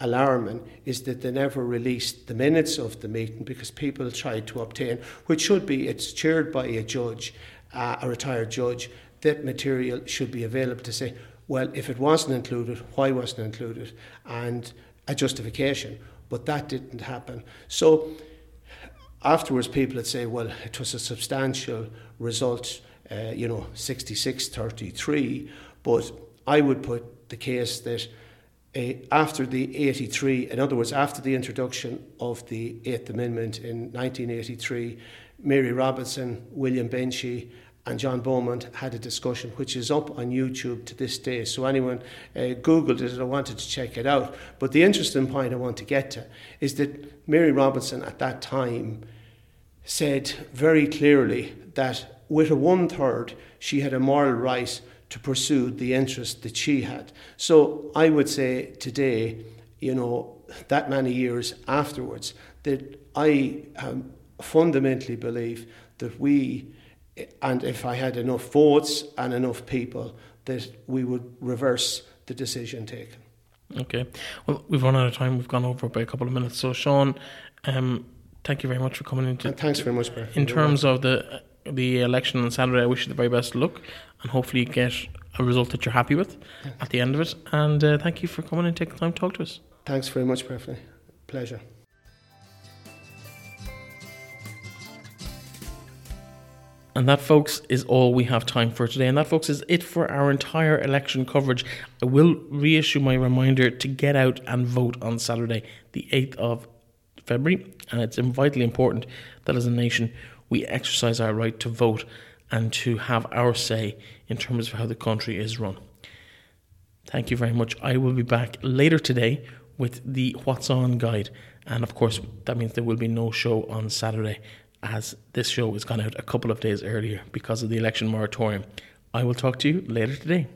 alarming is that they never released the minutes of the meeting because people tried to obtain, which should be, it's chaired by a judge, uh, a retired judge, that material should be available to say, well, if it wasn't included, why wasn't it included? And a justification but that didn't happen. So afterwards, people would say, well, it was a substantial result, uh, you know, 66 33. But I would put the case that after the 83, in other words, after the introduction of the Eighth Amendment in 1983, Mary Robinson, William Binchy, and John Beaumont had a discussion, which is up on YouTube to this day. So anyone uh, Googled it or wanted to check it out. But the interesting point I want to get to is that Mary Robinson at that time said very clearly that with a one third, she had a moral right to pursue the interest that she had. So I would say today, you know, that many years afterwards, that I um, fundamentally believe that we and if I had enough votes and enough people, that we would reverse the decision taken. Okay. Well, we've run out of time. We've gone over by a couple of minutes. So, Sean, um, thank you very much for coming in. And thanks very much, Barry. In terms of the the election on Saturday, I wish you the very best of luck, and hopefully you get a result that you're happy with at the end of it. And uh, thank you for coming and taking time to talk to us. Thanks very much, Breffney. Pleasure. And that, folks, is all we have time for today. And that, folks, is it for our entire election coverage. I will reissue my reminder to get out and vote on Saturday, the 8th of February. And it's vitally important that as a nation we exercise our right to vote and to have our say in terms of how the country is run. Thank you very much. I will be back later today with the What's On guide. And of course, that means there will be no show on Saturday as this show has gone out a couple of days earlier because of the election moratorium. I will talk to you later today.